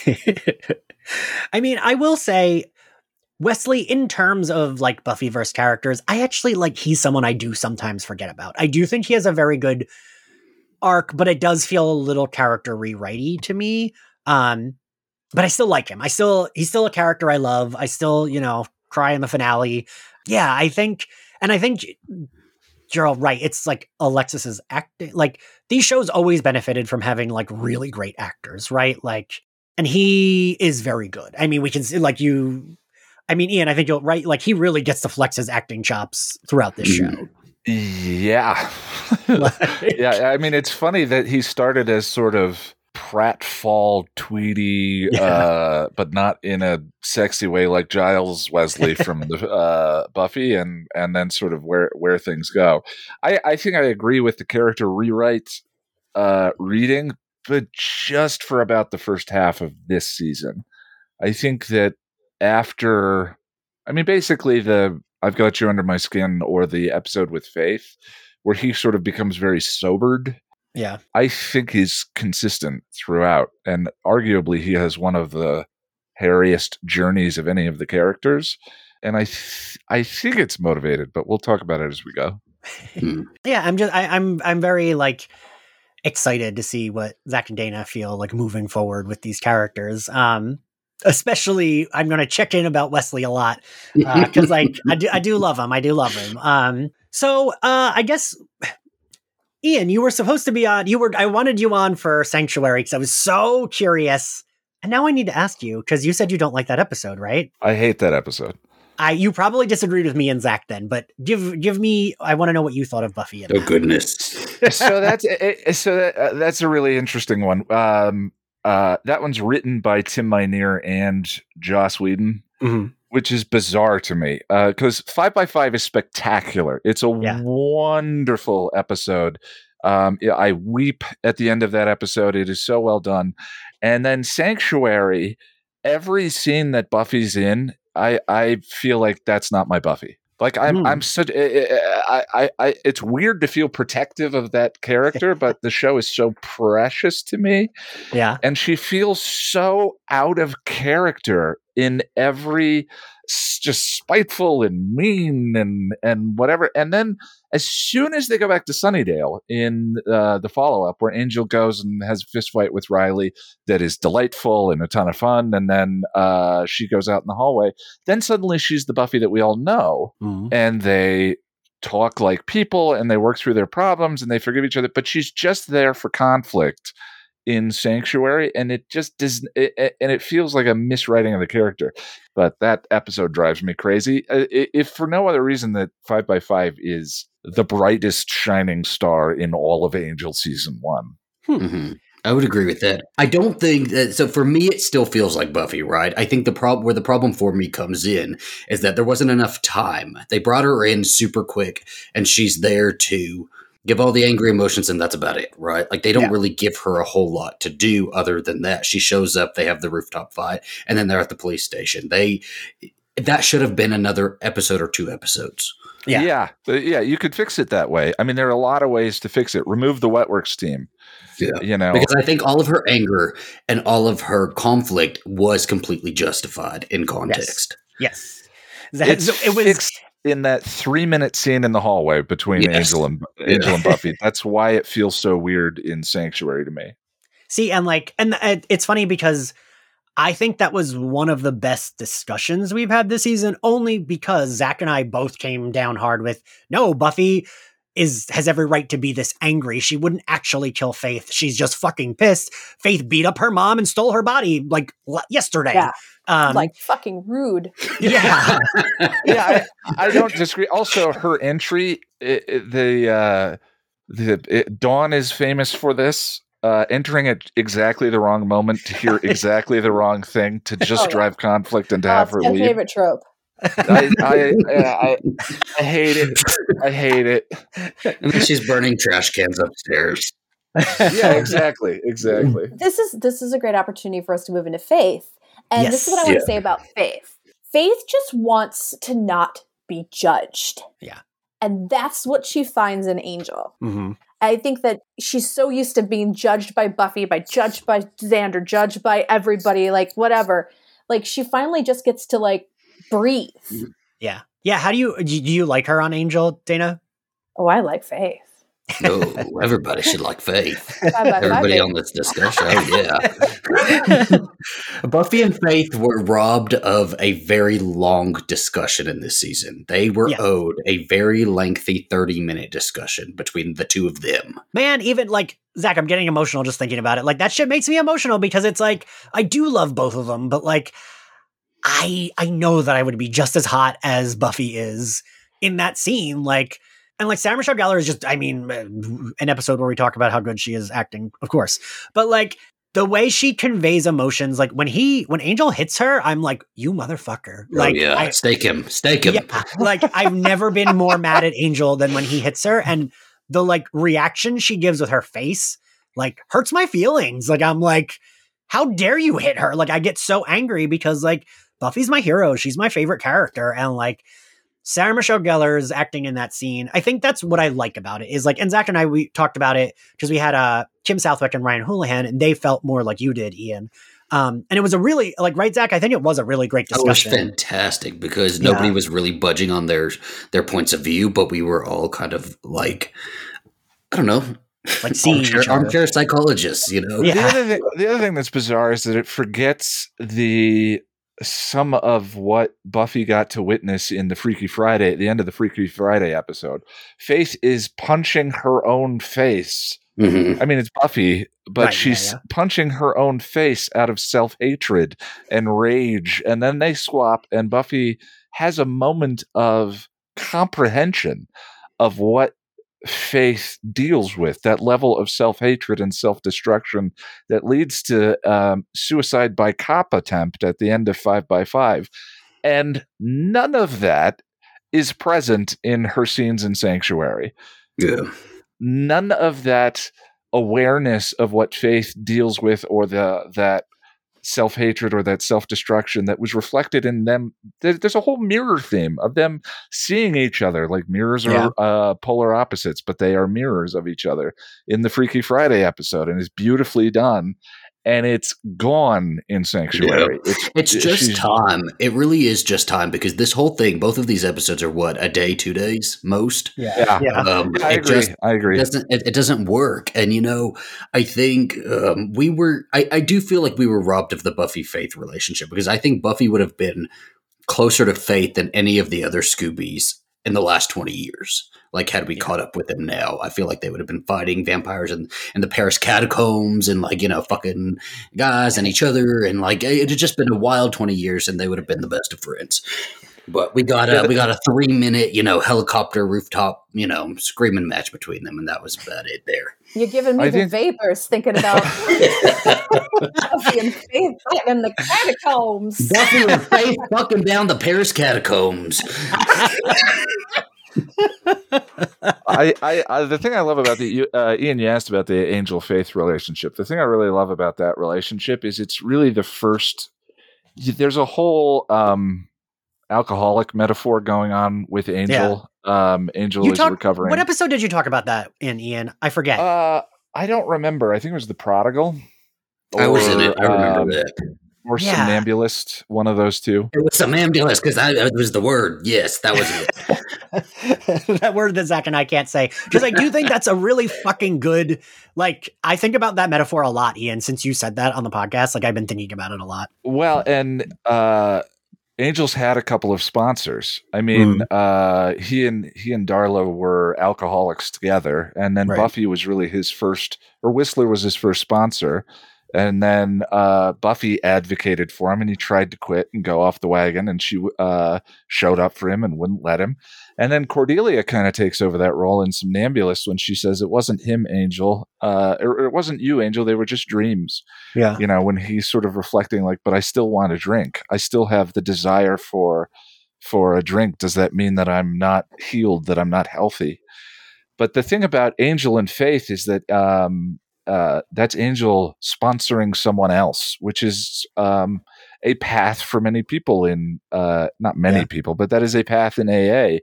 I mean, I will say Wesley, in terms of like Buffy verse characters, I actually like he's someone I do sometimes forget about. I do think he has a very good arc, but it does feel a little character rewritey to me. Um, but I still like him. I still he's still a character I love. I still, you know, cry in the finale. Yeah, I think and I think Gerald, right. It's like Alexis's acting. Like these shows always benefited from having like really great actors, right? Like, and he is very good. I mean, we can see like you. I mean, Ian, I think you'll right. Like he really gets to flex his acting chops throughout this show. Mm-hmm. Yeah. Like- yeah, I mean it's funny that he started as sort of pratfall tweedy Yeah. uh but not in a sexy way like Giles Wesley from the uh Buffy and and then sort of where where things go. I I think I agree with the character rewrite uh reading but just for about the first half of this season. I think that after I mean basically the I've got you under my skin or the episode with Faith where he sort of becomes very sobered. Yeah, I think he's consistent throughout, and arguably he has one of the hairiest journeys of any of the characters. And I, th- I think it's motivated, but we'll talk about it as we go. yeah. I'm just, I, I'm, I'm very like excited to see what Zach and Dana feel like moving forward with these characters. Um, especially I'm going to check in about Wesley a lot because like I do I do love him. I do love him. Um, so uh, I guess Ian, you were supposed to be on. You were. I wanted you on for Sanctuary because I was so curious, and now I need to ask you because you said you don't like that episode, right? I hate that episode. I you probably disagreed with me and Zach then, but give give me. I want to know what you thought of Buffy. And oh goodness! so that's so that, uh, that's a really interesting one. Um, uh, that one's written by Tim Minear and Joss Whedon. Mm-hmm which is bizarre to me because uh, Five by Five is spectacular. It's a yeah. wonderful episode. Um, I weep at the end of that episode. It is so well done. And then Sanctuary, every scene that Buffy's in, I I feel like that's not my Buffy. Like I'm, mm. I'm such. Eh, eh, eh, I, I, I, it's weird to feel protective of that character, but the show is so precious to me. Yeah, and she feels so out of character in every just spiteful and mean and and whatever. And then as soon as they go back to Sunnydale in uh, the follow up, where Angel goes and has a fist fight with Riley that is delightful and a ton of fun, and then uh, she goes out in the hallway, then suddenly she's the Buffy that we all know, mm-hmm. and they talk like people and they work through their problems and they forgive each other but she's just there for conflict in Sanctuary, and it just does, it, it, and it feels like a miswriting of the character. But that episode drives me crazy. If for no other reason that Five by Five is the brightest shining star in all of Angel season one. Hmm. Mm-hmm. I would agree with that. I don't think that. So for me, it still feels like Buffy, right? I think the problem where the problem for me comes in is that there wasn't enough time. They brought her in super quick, and she's there to give all the angry emotions and that's about it right like they don't yeah. really give her a whole lot to do other than that she shows up they have the rooftop fight and then they're at the police station they that should have been another episode or two episodes yeah yeah yeah you could fix it that way i mean there are a lot of ways to fix it remove the wetworks team yeah. You know, because I think all of her anger and all of her conflict was completely justified in context. Yes. yes. That, so it was in that three minute scene in the hallway between yes. Angel and Angel yeah. and Buffy. That's why it feels so weird in Sanctuary to me. See, and like, and uh, it's funny because I think that was one of the best discussions we've had this season, only because Zach and I both came down hard with no, Buffy is has every right to be this angry. She wouldn't actually kill Faith. She's just fucking pissed. Faith beat up her mom and stole her body like yesterday. Yeah. Um, like fucking rude. Yeah, yeah. I, I, don't disagree. Also, her entry, it, it, the uh, the it, Dawn is famous for this. Uh, entering at exactly the wrong moment to hear exactly the wrong thing to just oh, drive conflict and to oh, have her leave. favorite trope. I, I, I, I, hate it. I hate it. And then she's burning trash cans upstairs. yeah, exactly, exactly. This is this is a great opportunity for us to move into faith and yes. this is what I want yeah. to say about Faith. Faith just wants to not be judged. Yeah. And that's what she finds in Angel. Mm-hmm. I think that she's so used to being judged by Buffy, by judged by Xander, judged by everybody, like whatever. Like she finally just gets to like breathe. Mm-hmm. Yeah. Yeah. How do you do you like her on Angel, Dana? Oh, I like Faith no, everybody should like Faith. Everybody on this discussion, oh yeah. Buffy and Faith were robbed of a very long discussion in this season. They were yeah. owed a very lengthy thirty-minute discussion between the two of them. Man, even like Zach, I'm getting emotional just thinking about it. Like that shit makes me emotional because it's like I do love both of them, but like I I know that I would be just as hot as Buffy is in that scene. Like and like Sarah Michelle Gellar is just, I mean, uh, an episode where we talk about how good she is acting, of course. But like the way she conveys emotions, like when he, when Angel hits her, I'm like, you motherfucker. Oh, like, yeah, I, stake him, stake him. Yeah, like I've never been more mad at Angel than when he hits her, and the like reaction she gives with her face, like hurts my feelings. Like I'm like, how dare you hit her? Like I get so angry because like Buffy's my hero, she's my favorite character, and like Sarah Michelle Gellar is acting in that scene. I think that's what I like about it is like, and Zach and I, we talked about it because we had uh, Kim Southwick and Ryan Houlihan and they felt more like you did, Ian. Um, and it was a really like right, Zach. I think it was a really great discussion. It was fantastic because nobody yeah. was really budging on their their points of view, but we were all kind of like, I don't know, like seeing armchair, each other. armchair psychologists, you know. Yeah. The other thing, the other thing that's bizarre is that it forgets the some of what Buffy got to witness in the Freaky Friday at the end of the Freaky Friday episode. Faith is punching her own face. Mhm. I mean, it's Buffy, but Right, yeah, she's yeah. punching her own face out of self hatred and rage. And then they swap, and Buffy has a moment of comprehension of what faith deals with that level of self hatred and self destruction that leads to um, suicide by cop attempt at the end of Five by Five. And none of that is present in her scenes in Sanctuary Yeah. none of that awareness of what faith deals with or the that self-hatred or that self-destruction that was reflected in them there's a whole mirror theme of them seeing each other like mirrors are Yeah. uh, polar opposites but they are mirrors of each other in the freaky friday episode and it's beautifully done and it's gone in sanctuary. It's, It's it- just time. It really is just time because this whole thing, both of these episodes are what a day, two days, most. yeah, Yeah. Um, i it agree. just i agree. doesn't it, it doesn't work. And you know i think um, we were I, I do feel like we were robbed of the buffy faith relationship because i think buffy would have been closer to faith than any of the other scoobies in the last 20 years like had we Yeah. caught up with them now i feel like they would have been fighting vampires and in the paris catacombs and like you know fucking guys and each other and like it had just been a wild 20 years and they would have been the best of friends but we got a we got a three minute you know helicopter rooftop you know screaming match between them and that was about it there You're giving me I the think- vapors thinking about Buffy and Faith fighting in the catacombs. Buffy and Faith fucking down the Paris catacombs. I, I, I, the thing I love about the uh, Ian, you asked about the angel faith relationship. The thing I really love about that relationship is it's really the first. There's a whole um, alcoholic metaphor going on with Angel. Um, Angel You is talk- recovering. What episode did you talk about that in, Ian? I forget. Uh, I don't remember. I think it was the prodigal. I was in it. I remember um, that. Or Yeah. somnambulist. One of those two. It was somnambulist because that was the word. Yes, that was it. that word that Zach and I can't say. Because I do think that's a really fucking good, like, I think about that metaphor a lot, Ian, since you said that on the podcast. Like, I've been thinking about it a lot. Well, and uh Angels had a couple of sponsors. I mean, uh he and he and Darla were alcoholics together, and then Right. Buffy was really his first or Whistler was his first sponsor. And then uh Buffy advocated for him and he tried to quit and go off the wagon and she uh showed up for him and wouldn't let him. And then Cordelia kind of takes over that role in Somnambulist when she says it wasn't him, Angel, uh, or it wasn't you, Angel. They were just dreams Yeah. you know when he's sort of reflecting like but i still want to drink i still have the desire for for a drink does that mean that i'm not healed that i'm not healthy but the thing about angel and faith is that um uh that's angel sponsoring someone else which is um a path for many people in uh not many Yeah. people but that is a path in aa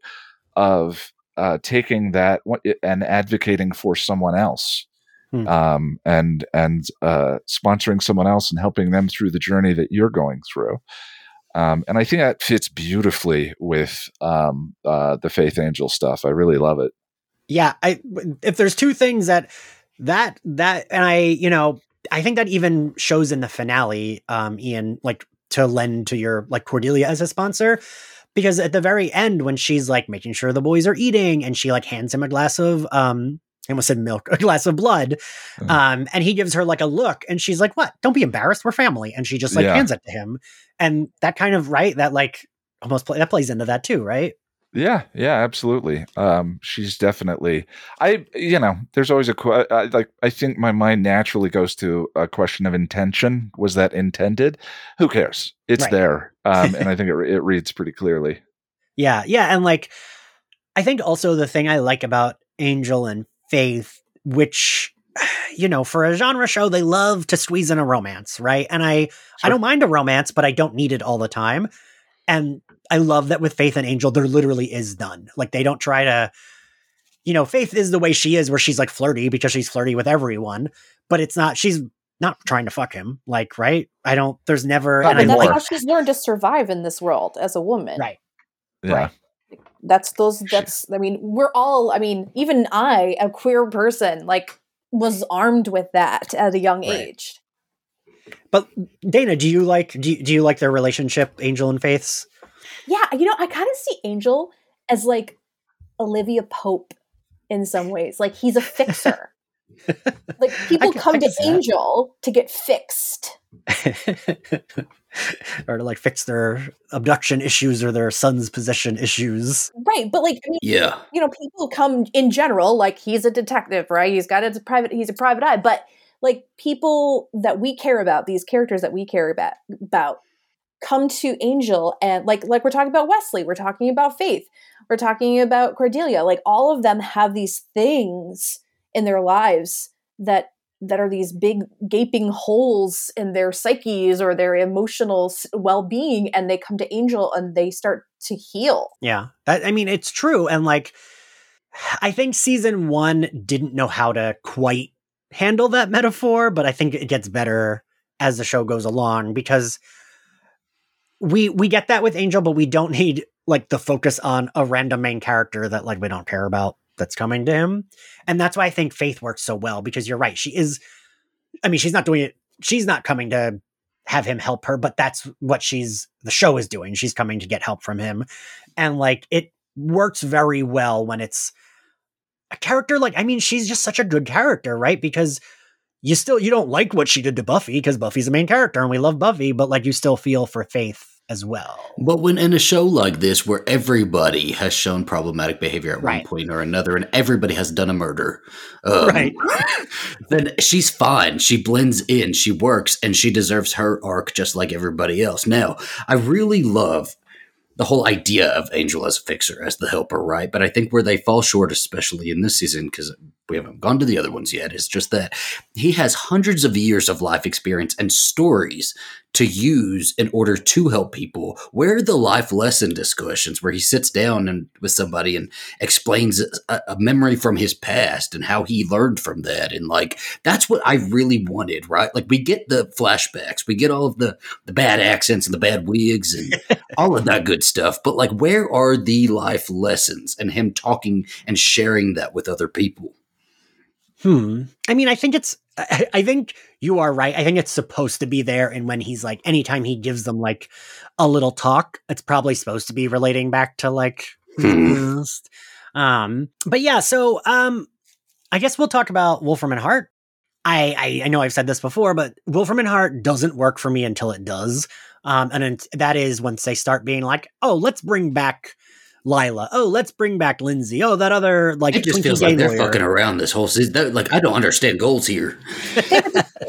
of uh taking that and advocating for someone else Hmm. um, and and uh, sponsoring someone else and helping them through the journey that you're going through. Um, and I think that fits beautifully with um, uh, the faith angel stuff. I really love it. Yeah, I if there's two things that that that and I, you know, I think that even shows in the finale, um, Ian, like to lend to your like Cordelia as a sponsor. Because at the very end, when she's like making sure the boys are eating and she like hands him a glass of um I almost said milk, a glass of blood. Mm. Um, and he gives her like a look and she's like, What? Don't be embarrassed, we're family. And she just like Yeah. hands it to him. And that kind of right, that like almost play, that plays into that too, right? Yeah, yeah, absolutely. Um, she's definitely. I, you know, there's always a que- I, like. I think my mind naturally goes to a question of intention. Was that intended? Who cares? It's Right. there, um, and I think it, it reads pretty clearly. Yeah, yeah, and like I think also the thing I like about Angel and Faith, which you know, for a genre show, they love to squeeze in a romance, right? And I I don't mind a romance, but I don't need it all the time. And I love that with Faith and Angel, there literally is none. Like they don't try to, you know, Faith is the way she is, where she's like flirty because she's flirty with everyone, but it's not. She's not trying to fuck him, like right. I don't. There's never. Not and I that's how she's learned to survive in this world as a woman. right. Yeah, Right. That's those. That's. I mean, we're all. I mean, even I, a queer person, like was armed with that at a young Right. age. But Dana, do you like do you, do you like their relationship, Angel and Faith's? Yeah, you know, I kind of see Angel as like Olivia Pope in some ways. Like he's a fixer. like people can- come to can that. Angel to get fixed. or to like fix their abduction issues or their son's possession issues. Right, but like I mean, Yeah. you know, people come in general, like he's a detective, right? He's got a private he's a private eye, but like people that we care about, these characters that we care about about come to Angel and like like we're talking about Wesley, we're talking about Faith, we're talking about Cordelia. Like all of them have these things in their lives that that are these big gaping holes in their psyches or their emotional well-being and they come to Angel and they start to heal. Yeah. That I mean it's true and like I think season 1 didn't know how to quite handle that metaphor, but I think it gets better as the show goes along because we we get that with Angel, but we don't need like the focus on a random main character that like we don't care about that's coming to him. And that's why I think Faith works so well because you're right. She is I mean, she's not doing it she's not coming to have him help her, but that's what she's the show is doing. She's coming to get help from him. And like it works very well when it's a character like I mean, she's just such a good character, right? Because you still you don't like what she did to Buffy because Buffy's the main character and we love Buffy, but like you still feel for Faith as well. But when in a show like this, where everybody has shown problematic behavior at Right. one point or another, and everybody has done a murder, um, Right. then she's fine. She blends in, she works, and she deserves her arc just like everybody else. Now, I really love the whole idea of Angel as a fixer, as the helper, right? But I think where they fall short, especially in this season, because we haven't gone to the other ones yet, It's just that he has hundreds of years of life experience and stories to use in order to help people. Where are the life lesson discussions where he sits down and with somebody and explains a, a memory from his past and how he learned from that? And like that's what I really wanted, right? Like we get the flashbacks, we get all of the the bad accents and the bad wigs and all of that good stuff. But like, where are the life lessons and him talking and sharing that with other people? Hmm. I mean, I think it's. I, I think you are right. I think it's supposed to be there, and when he's like, anytime he gives them like a little talk, it's probably supposed to be relating back to like. Hmm. Um. But yeah. So um, I guess we'll talk about Wolfram and Hart. I, I I know I've said this before, but Wolfram and Hart doesn't work for me until it does. Um, and it- that is once they start being like, oh, let's bring back Lila. Oh, let's bring back Lindsay. Oh, that other like It just Twinkie feels like they're lawyer. fucking around this whole season. That- like, I don't understand goals here.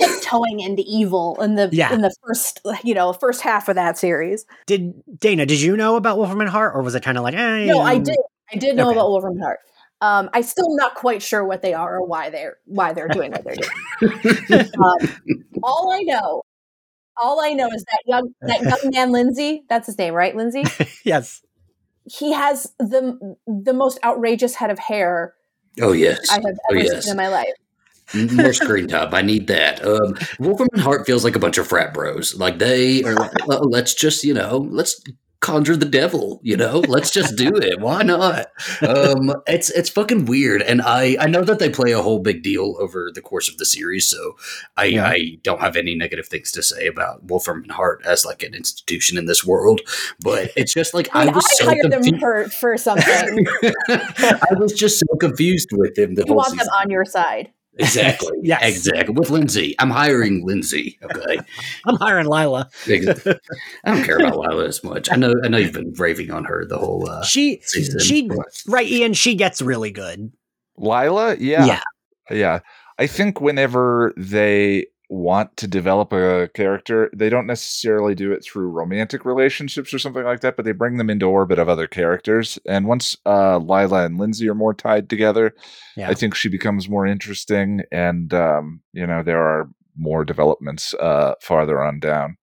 tiptoeing into evil in the Yeah. in the first you know first half of that series. Did Dana? Did you know about Wolfram and Hart, or was it kind of like, eh, No, I um, did. I did know Okay. about Wolfram and Hart. Um, I'm still not quite sure what they are or why they're why they're doing what they're doing. um, all I know, all I know is that young that young man Lindsay. That's his name, right? Lindsay. Yes. He has the the most outrageous head of hair Oh yes, I have Oh, ever yes. seen in my life. more screen time. I need that. Um, Wolfram and Hart feels like a bunch of frat bros. Like they are. Like, well, let's just you know, let's conjure the devil. You know, let's just do it. Why not? Um, it's it's fucking weird, and I I know that they play a whole big deal over the course of the series, so I Yeah. I don't have any negative things to say about Wolfram and Hart as like an institution in this world. But it's just like I, I mean, was I so hired them for for something. I was just so confused with him the you want season. them on your side. Exactly. Yes. Exactly. With Lindsay. I'm hiring Lindsay. Okay. I'm hiring Lila. Ex- I don't care about Lila as much. I know I know you've been raving on her the whole uh, She, season. she, but- right, Ian. She gets really good. Lila, yeah. Yeah. Yeah. I think whenever they want to develop a character, they don't necessarily do it through romantic relationships or something like that, but they bring them into orbit of other characters. And once uh, Lila and Lindsay are more tied together, Yeah. I think she becomes more interesting. And, um, you know, there are more developments uh, farther on down.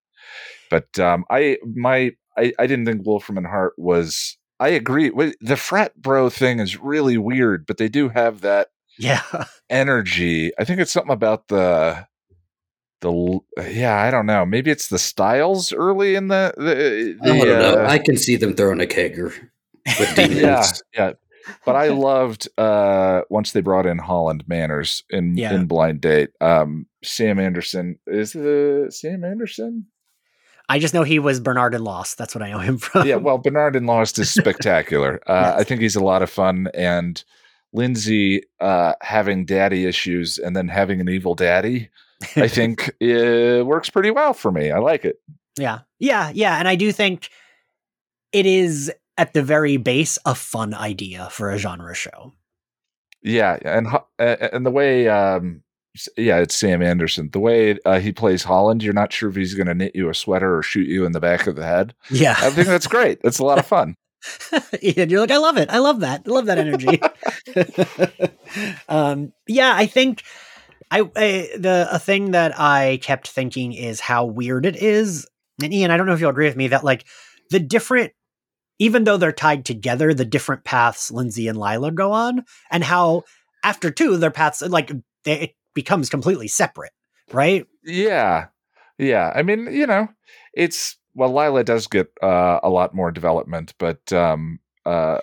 But um, I, my, I, I didn't think Wolfram and Hart was. I agree. The frat bro thing is really weird, but they do have that Yeah. energy. I think it's something about the the yeah, I don't know. Maybe it's the styles early in the the, I don't know. uh, I can see them throwing a kegger with demons. yeah, yeah. but I loved uh, once they brought in Holland Manners in Yeah. in Blind Date. Um, Sam Anderson is uh, Sam Anderson. I just know he was Bernard in Lost. That's what I know him from. yeah, well, Bernard in Lost is spectacular. Uh, I think he's a lot of fun, and Lindsay uh, having daddy issues and then having an evil daddy, I think it works pretty well for me. I like it. Yeah. Yeah. Yeah. And I do think it is at the very base a fun idea for a genre show. Yeah, and and the way, um, yeah, it's Sam Anderson. The way uh, he plays Holland, you're not sure if he's going to knit you a sweater or shoot you in the back of the head. Yeah. I think that's great. It's a lot of fun. and you're like, I love it. I love that. I love that energy. um, yeah, I think I, I the a thing that I kept thinking is how weird it is. And Ian, I don't know if you'll agree with me that like the different even though they're tied together, the different paths Lindsay and Lila go on, and how after two, their paths like they, it becomes completely separate, right? Yeah, yeah. I mean, you know, it's well, Lila does get uh, a lot more development, but um, uh,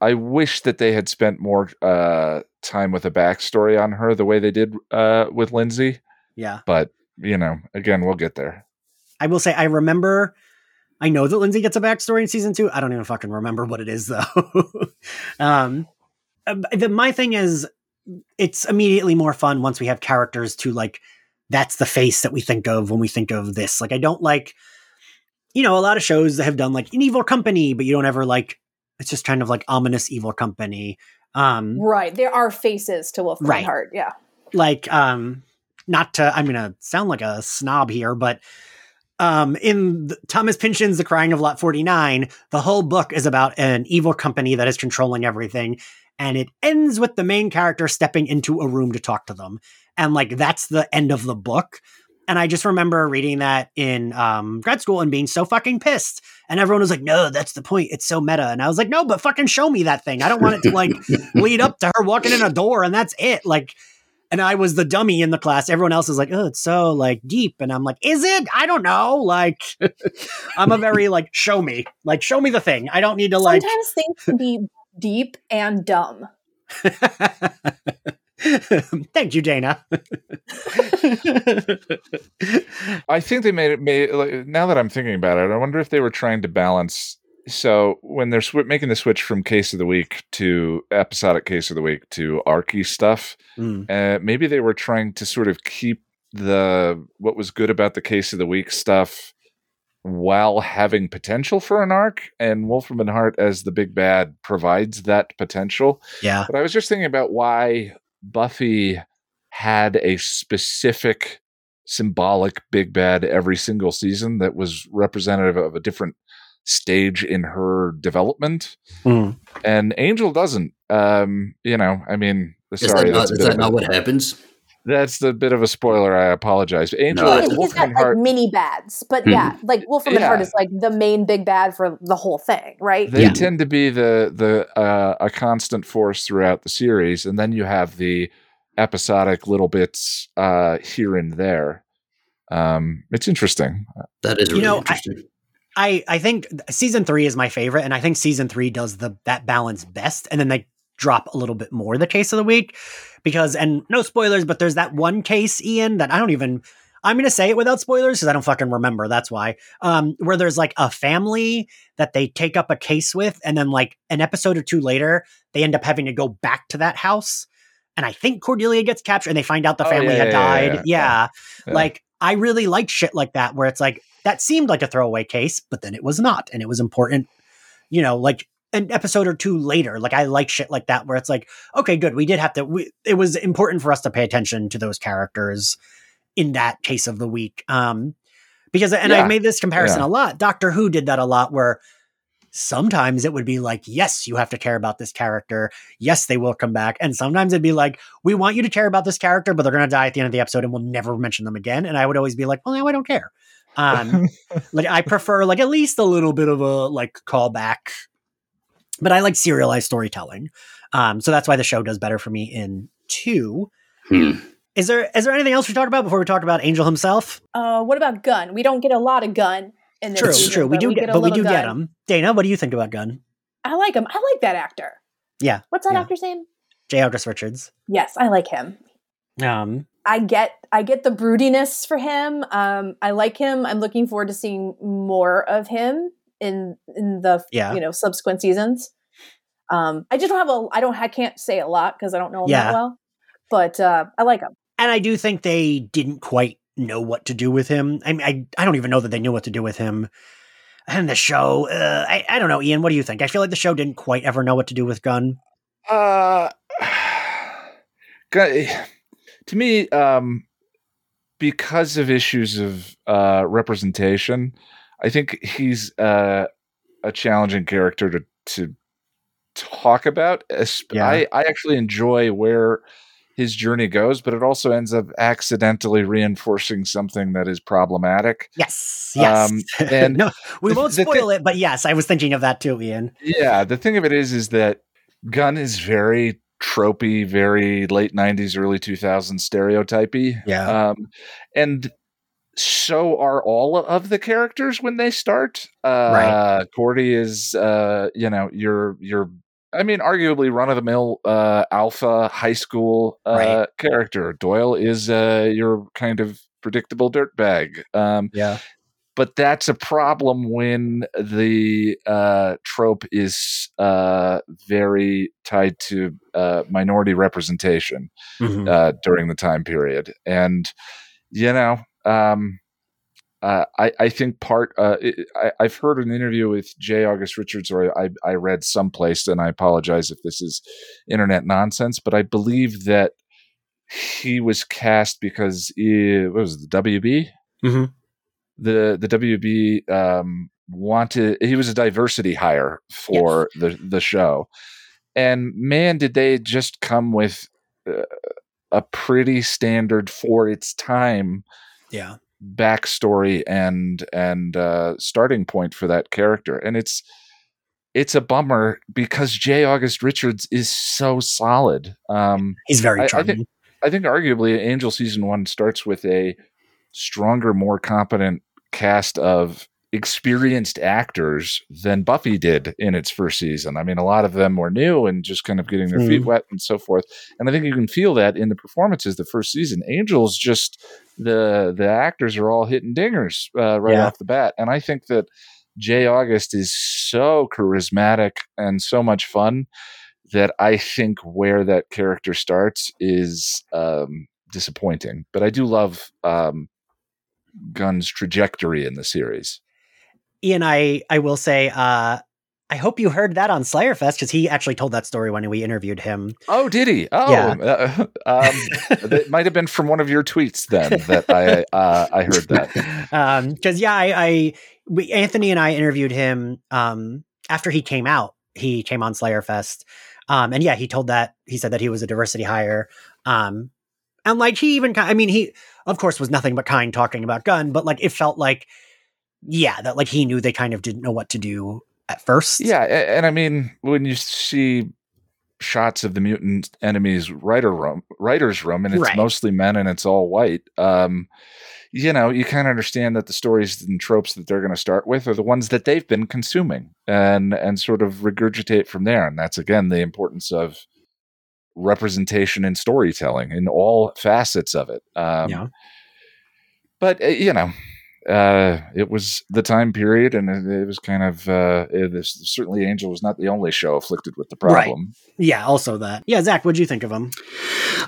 I wish that they had spent more uh, time with a backstory on her, the way they did uh, with Lindsay. Yeah. But you know, again, we'll get there. I will say I remember I know that Lindsay gets a backstory in season two. I don't even fucking remember what it is though. um uh, the, my thing is it's immediately more fun once we have characters to like that's the face that we think of when we think of this. Like I don't like you know, a lot of shows that have done like an evil company, but you don't ever like it's just kind of like ominous evil company. Um Right. There are faces to Wolfram Right. Heart. Yeah. like um not to i'm gonna sound like a snob here but um in the, thomas pynchon's the crying of lot 49 the whole book is about an evil company that is controlling everything and it ends with the main character stepping into a room to talk to them and like that's the end of the book and i just remember reading that in um, grad school and being so fucking pissed and everyone was like no that's the point it's so meta and i was like no but fucking show me that thing i don't want it to like lead up to her walking in a door and that's it like and I was the dummy in the class. Everyone else is like, "Oh, it's so like deep," and I'm like, "Is it? I don't know." Like, I'm a very like, show me, like, show me the thing. I don't need to like. Sometimes things can be deep and dumb. Thank you, Dana. I think they made it. Made like, now that I'm thinking about it, I wonder if they were trying to balance. So when they're sw- making the switch from case of the week to episodic case of the week to archy stuff, Mm, uh, maybe they were trying to sort of keep the what was good about the case of the week stuff while having potential for an arc. And Wolfram and Hart as the big bad provides that potential. yeah, But I was just thinking about why Buffy had a specific symbolic big bad every single season that was representative of a different stage in her development. Mm. And Angel doesn't. Um, you know, I mean, Is sorry, that, not, that's, is that not what happens? That's the bit of a spoiler. I apologize. But Angel, No, He's it's- got like Hart, mini bads, but Hmm. yeah, like Wolfram and Hart Yeah. is like the main big bad for the whole thing, right? they Yeah. tend to be the the uh, a constant force throughout the series, and then you have the episodic little bits uh, here and there. Um, it's interesting. That is You really know, I- I I think season three is my favorite, and I think season three does the that balance best, and then they drop a little bit more the case of the week because and no spoilers, but there's that one case, Ian, that I don't even I'm gonna say it without spoilers because I don't fucking remember. That's why. Um, where there's like a family that they take up a case with, and then like an episode or two later, they end up having to go back to that house. And I think Cordelia gets captured, and they find out the Oh, family yeah, had yeah, died. yeah, yeah. Yeah. Like I really like shit like that where it's like that seemed like a throwaway case, but then it was not, and it was important. You know, like an episode or two later. Like I like shit like that where it's like, okay, good, we did have to. We, it was important for us to pay attention to those characters in that case of the week. Um, because and Yeah. I've made this comparison Yeah. a lot. Doctor Who did that a lot where sometimes it would be like, yes, you have to care about this character. Yes, they will come back. And sometimes it'd be like, we want you to care about this character, but they're going to die at the end of the episode and we'll never mention them again. And I would always be like, well, now I don't care. Um, like I prefer like at least a little bit of a like callback, but I like serialized storytelling. Um, so that's why the show does better for me in two. Hmm. Is there is there anything else we talk about before we talk about Angel himself? Uh, what about Gunn? We don't get a lot of Gunn in this True, season, true. We but do get, a but we little do get him. Dana, what do you think about Gunn? I like him. I like that actor. Yeah, What's that yeah. actor's name? J. August Richards. Yes, I like him. Um, I get I get the broodiness for him. Um, I like him. I'm looking forward to seeing more of him in in the Yeah. you know subsequent seasons. Um, I just don't have a I don't I can't say a lot because I don't know him Yeah. that well, but uh, I like him. and I do think they didn't quite know what to do with him. I mean, I, I don't even know that they knew what to do with him. And the show, uh, I, I don't know, Ian. What do you think? I feel like the show didn't quite ever know what to do with Gunn. Uh, gu- to me, um, because of issues of uh, representation, I think he's uh, a challenging character to to talk about. Yeah. I I actually enjoy where his journey goes, but it also ends up accidentally reinforcing something that is problematic. Yes, yes. Um, and no, we the- won't the thi- spoil it, but yes, I was thinking of that too, Ian. Yeah, the thing of it is, is that Gunn is very tropey, very late '90s, early 2000s stereotypy. Yeah. Um, and so are all of the characters when they start. Uh, Right. Cordy is, uh, you know, your your. I mean, arguably run of the mill uh, alpha high school uh, Right. character. Doyle is uh, your kind of predictable dirtbag. Um, Yeah. but that's a problem when the uh, trope is uh, very tied to uh, minority representation Mhm. uh, during the time period. And, you know, um, uh, I, I think part, uh, it, I, I've heard an interview with J. August Richards, or I, I read someplace, and I apologize if this is internet nonsense, but I believe that he was cast because he, what was it, the WB? Mhm. The, the WB um, wanted, he was a diversity hire for the, the show. And man, did they just come with uh, a pretty standard for its time Yeah. backstory and and uh, starting point for that character, and it's it's a bummer because J. August Richards is so solid. Um, He's very I- I charming. think- I think arguably Angel season one starts with a stronger, more competent cast of experienced actors than Buffy did in its first season. I mean, a lot of them were new and just kind of getting their feet Mhm. wet and so forth. And I think you can feel that in the performances the first season. Angel's just the the actors are all hitting dingers uh, right Yeah. off the bat, and I think that J. August is so charismatic and so much fun that I think where that character starts is um, disappointing. But I do love um, Gunn's trajectory in the series. Ian, I, I will say, uh, I hope you heard that on Slayerfest because he actually told that story when we interviewed him. Oh, did he? Oh, Yeah. uh, um, that might have been from one of your tweets then that I uh, I heard that. um because yeah i i we anthony and i interviewed him um after he came out he came on slayerfest um and yeah he told that he said that he was a diversity hire um and like he even i mean he of course was nothing but kind talking about gunn but like it felt like yeah that like he knew they kind of didn't know what to do at first Yeah, and I mean when you see shots of the mutant enemies writer room writers room and it's Right. mostly men and it's all white um you know you kind of understand that the stories and tropes that they're going to start with are the ones that they've been consuming and and sort of regurgitate from there and that's again the importance of representation in storytelling in all facets of it um Yeah. but uh, you know uh, it was the time period, and it, it was kind of uh, it, this, certainly Angel was not the only show afflicted with the Right. problem. yeah also that yeah zach what'd you think of him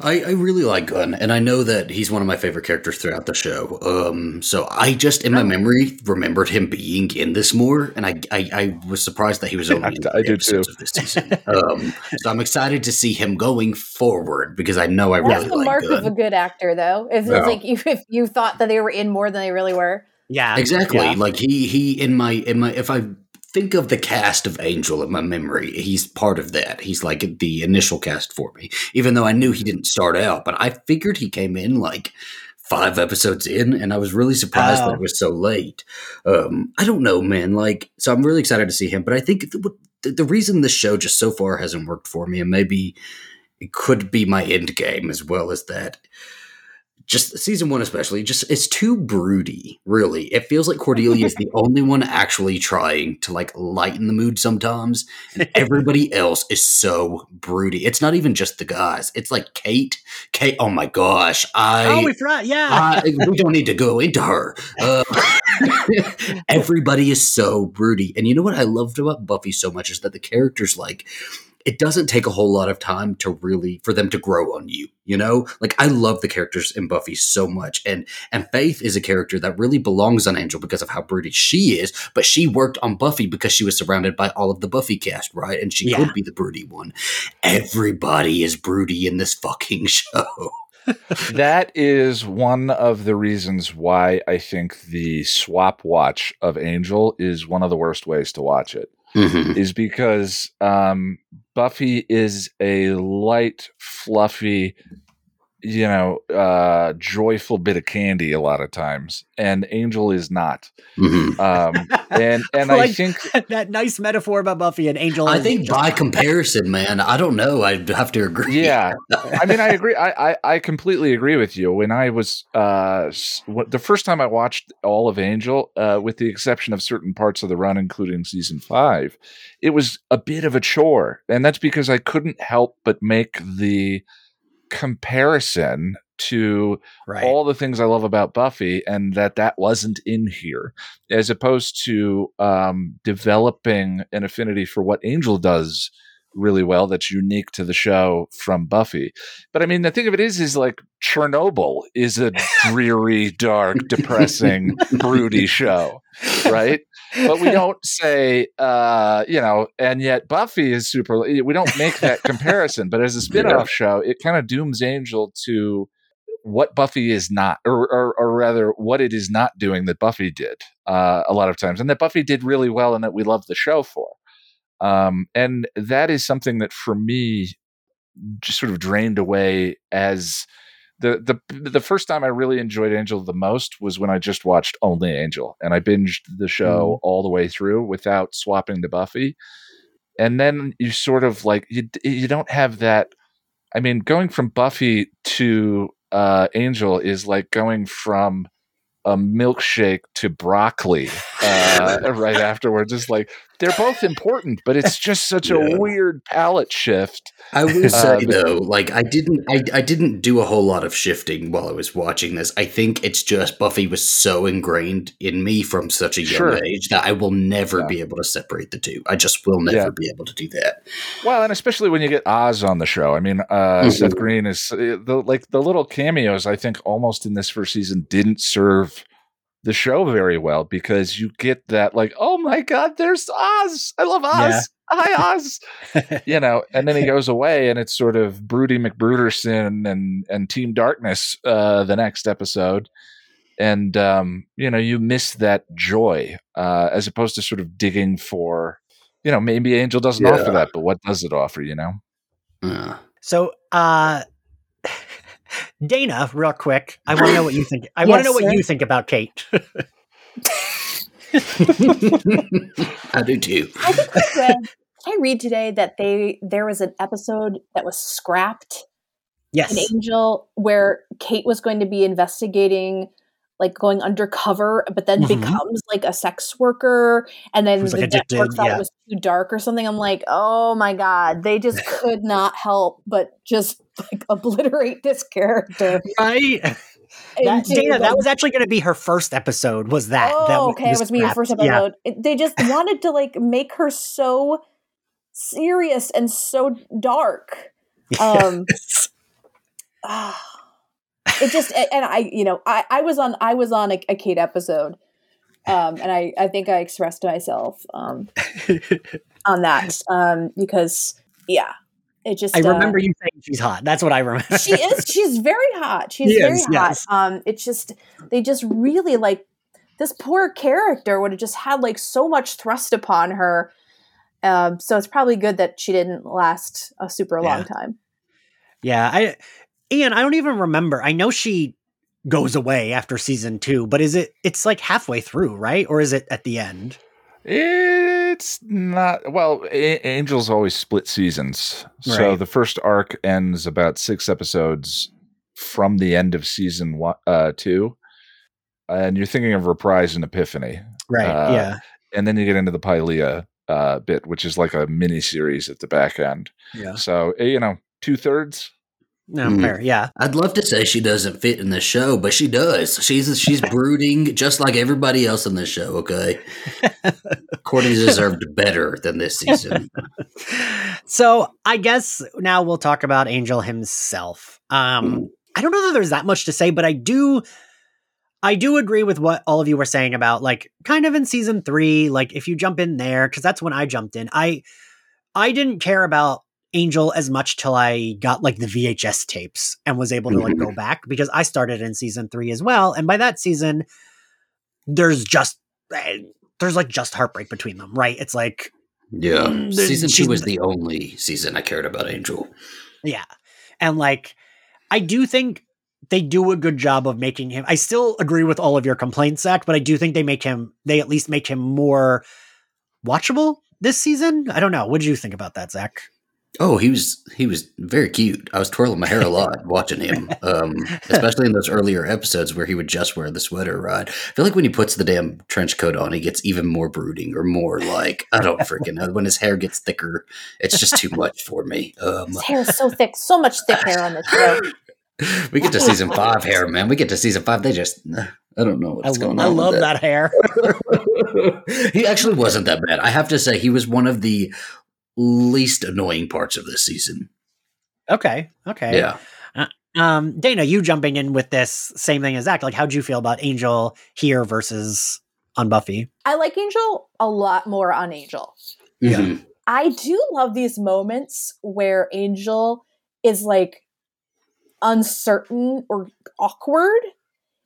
I, I really like Gunn, and I know that he's one of my favorite characters throughout the show. Um, so I just, in my memory, remembered him being in this more, and I, I, I was surprised that he was only in I- I eight do episodes too. of this season. Um, so I'm excited to see him going forward because I know I That's really the like mark of a good actor, though. If Yeah. it's like you, if you thought that they were in more than they really were. Yeah Exactly, yeah. like he, he in my, in my, if I think of the cast of Angel in my memory, he's part of that. He's like the initial cast for me, even though I knew he didn't start out, but I figured he came in like five episodes in, and I was really surprised Oh. that it was so late. Um, I don't know, man. Like, so I'm really excited to see him, but I think the, the, the reason this show just so far hasn't worked for me, and maybe it could be my end game as well as that. Just season one especially just it's too broody really it feels like cordelia is the only one actually trying to like lighten the mood sometimes and everybody else is so broody it's not even just the guys it's like kate kate oh my gosh i oh, we forgot. Yeah. I- we don't need to go into her uh, everybody is so broody and you know what i loved about buffy so much is that the characters like it doesn't take a whole lot of time to really for them to grow on you you know like i love the characters in buffy so much and and faith is a character that really belongs on angel because of how broody she is but she worked on buffy because she was surrounded by all of the buffy cast right and she Yeah. could be the broody one everybody is broody in this fucking show that is one of the reasons why I think the swap watch of Angel is one of the worst ways to watch it. Mhm. Is because um, Buffy is a light, fluffy, you know, uh, joyful bit of candy a lot of times, and Angel is not. Mhm. Um, and and I think that nice metaphor about Buffy and Angel. i think just- by comparison man i don't know i'd have to agree yeah i mean i agree I, I i completely agree with you when i was uh the first time i watched all of angel uh with the exception of certain parts of the run including season five it was a bit of a chore and that's because i couldn't help but make the comparison to right. all the things I love about Buffy, and that that wasn't in here, as opposed to um, developing an affinity for what Angel does really well. That's unique to the show from Buffy. But I mean, the thing of it is, is like Chernobyl is a dreary, dark, depressing, broody show, right? But we don't say, uh, you know, and yet Buffy is super. We don't make that comparison. But as a spin-off show, it kind of dooms Angel to what Buffy is not, or, or, or rather, what it is not doing that Buffy did uh, a lot of times, and that Buffy did really well, and that we love the show for. Um, and that is something that, for me, just sort of drained away as the the the first time I really enjoyed Angel the most was when I just watched only Angel, and I binged the show all the way through without swapping to Buffy. And then you sort of like you you don't have that. I mean, going from Buffy to uh, Angel is like going from a milkshake to broccoli uh, right afterwards. It's like they're both important, but it's just such Yeah. a weird palate shift. I will say Um, though, like I didn't, I, I didn't do a whole lot of shifting while I was watching this. I think it's just Buffy was so ingrained in me from such a young Sure. age that I will never Yeah. be able to separate the two. I just will never Yeah. be able to do that. Well, and especially when you get Oz on the show. I mean, uh, Mhm. Seth Green is uh, the like the little cameos. I think almost in this first season didn't serve the show very well because you get that like, oh my god, there's Oz. I love Oz. Yeah. Hi Oz. you know, and then he goes away, and it's sort of Broody McBruderson and and Team Darkness uh, the next episode. And um, you know, you miss that joy uh, as opposed to sort of digging for, you know, maybe Angel doesn't Yeah. offer that, but what does it offer? You know, Uh, So, uh, Dana, real quick, I want to know what you think. I want to know what sir. you think about Kate. I do too. I think read. I read today that they there was an episode that was scrapped yes. an Angel where Kate was going to be investigating like going undercover but then Mhm. becomes like a sex worker and then Who's, the like, addicted, network thought yeah. it was too dark or something i'm like oh my god they just could not help but just like obliterate this character Right? That, Dana, that was actually going to be her first episode. Was that? oh that okay it was me scrapped. first episode It- they just wanted to like make her so serious and so dark um ah, it just and i you know i i was on i was on a, a kate episode um and i i think i expressed myself um on that um because yeah it just I uh, remember you saying she's hot. That's what I remember. she is she's very hot she's She very is, hot yes. um it's just they just really like this poor character would have just had like so much thrust upon her um so it's probably good that she didn't last a super long Yeah. time yeah, I Ian, I don't even remember. I know she goes away after season two, but is it? It's like halfway through, right? Or is it at the end? it's not. Well, A- Angels always split seasons, so the first arc ends about six episodes from the end of season one, uh, two, and you're thinking of Reprise and Epiphany, Right. Uh, yeah. and then you get into the Pylea uh, bit, which is like a mini series at the back end. Yeah. So eh, you know, two thirds. No, Mhm. fair. Yeah. I'd love to say she doesn't fit in the show, but she does. She's she's brooding just like everybody else in this show. Okay, Courtney deserved better than this season. so I guess now we'll talk about Angel himself. Um, I don't know that there's that much to say, but I do, I do agree with what all of you were saying about like kind of in season three, like if you jump in there, because that's when I jumped in. I, I didn't care about Angel as much till I got like the VHS tapes and was able to like go back because I started in season three as well, and by that season, there's just eh, there's like just heartbreak between them, right? It's like Yeah, Mm, season two was the only season I cared about Angel. Yeah. And like, I do think they do a good job of making him. I still agree with all of your complaints, Zach, but I do think they make him, they at least make him more watchable this season. I don't know. What did you think about that, Zach? Oh, he was he was very cute. I was twirling my hair a lot watching him, um, especially in those earlier episodes where he would just wear the sweater. Right? I feel like when he puts the damn trench coat on, he gets even more brooding or more like I don't freaking know. When his hair gets thicker, it's just too much for me. Um, His hair is so thick, so much thick hair on this show. we get to season five hair, man. We get to season five. They just I don't know I, what's lo- going I on. with love it. that hair. he actually wasn't that bad. I have to say, he was one of the least annoying parts of this season. Okay. Okay. Yeah. Um, Dana, you jumping in with this same thing as Zach. Like, how'd you feel about Angel here versus on Buffy? I like Angel a lot more on Angel. Yeah. Mhm. I do love these moments where Angel is like uncertain or awkward.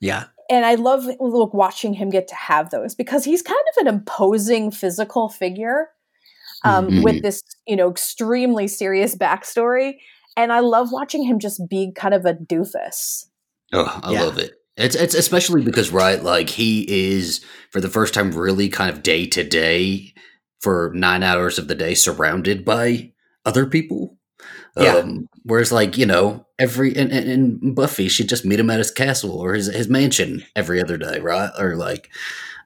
Yeah. And I love look, watching him get to have those because he's kind of an imposing physical figure um, Mhm. with this, you know, extremely serious backstory. And I love watching him just be kind of a doofus. Oh, I Yeah. love it. It's it's especially because right, like he is for the first time really kind of day to day for nine hours of the day surrounded by other people. Yeah. Um, whereas like you know every in, in, in Buffy she'd just meet him at his castle or his his mansion every other day, right? Or like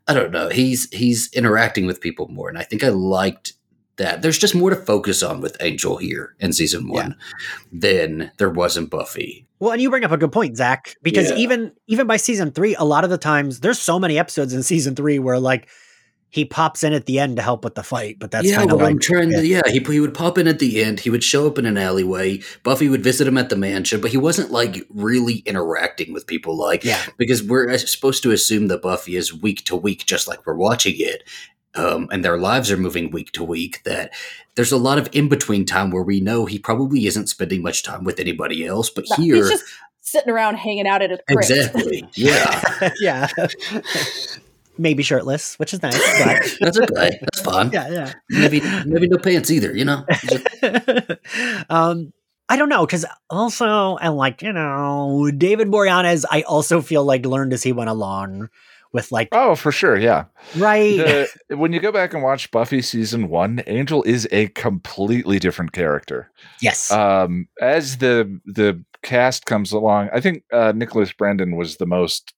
I don't know. He's he's interacting with people more, and I think I liked that. There's just more to focus on with Angel here in season one than there was in Buffy. Well, and you bring up a good point, Zach, because Yeah. even even by season three, a lot of the times there's so many episodes in season three where like he pops in at the end to help with the fight, but that's yeah, kind of what like I'm trying to. Yeah, he he would pop in at the end. He would show up in an alleyway. Buffy would visit him at the mansion, but he wasn't like really interacting with people. Like, yeah, because we're uh, supposed to assume that Buffy is week to week, just like we're watching it, um, and their lives are moving week to week. That there's a lot of in between time where we know he probably isn't spending much time with anybody else. But No, here, He's just sitting around hanging out at his crypt. exactly, yeah, yeah, maybe shirtless, which is nice, but that's okay. That's fine. yeah, yeah. Maybe maybe no pants either. You know. Um, I don't know because also, and like you know, David Boreanaz, I also feel like learned as he went along with like Oh, for sure, yeah. right, The, when you go back and watch Buffy season one, Angel is a completely different character. yes, Um, as the the cast comes along, I think uh, Nicholas Brendon was the most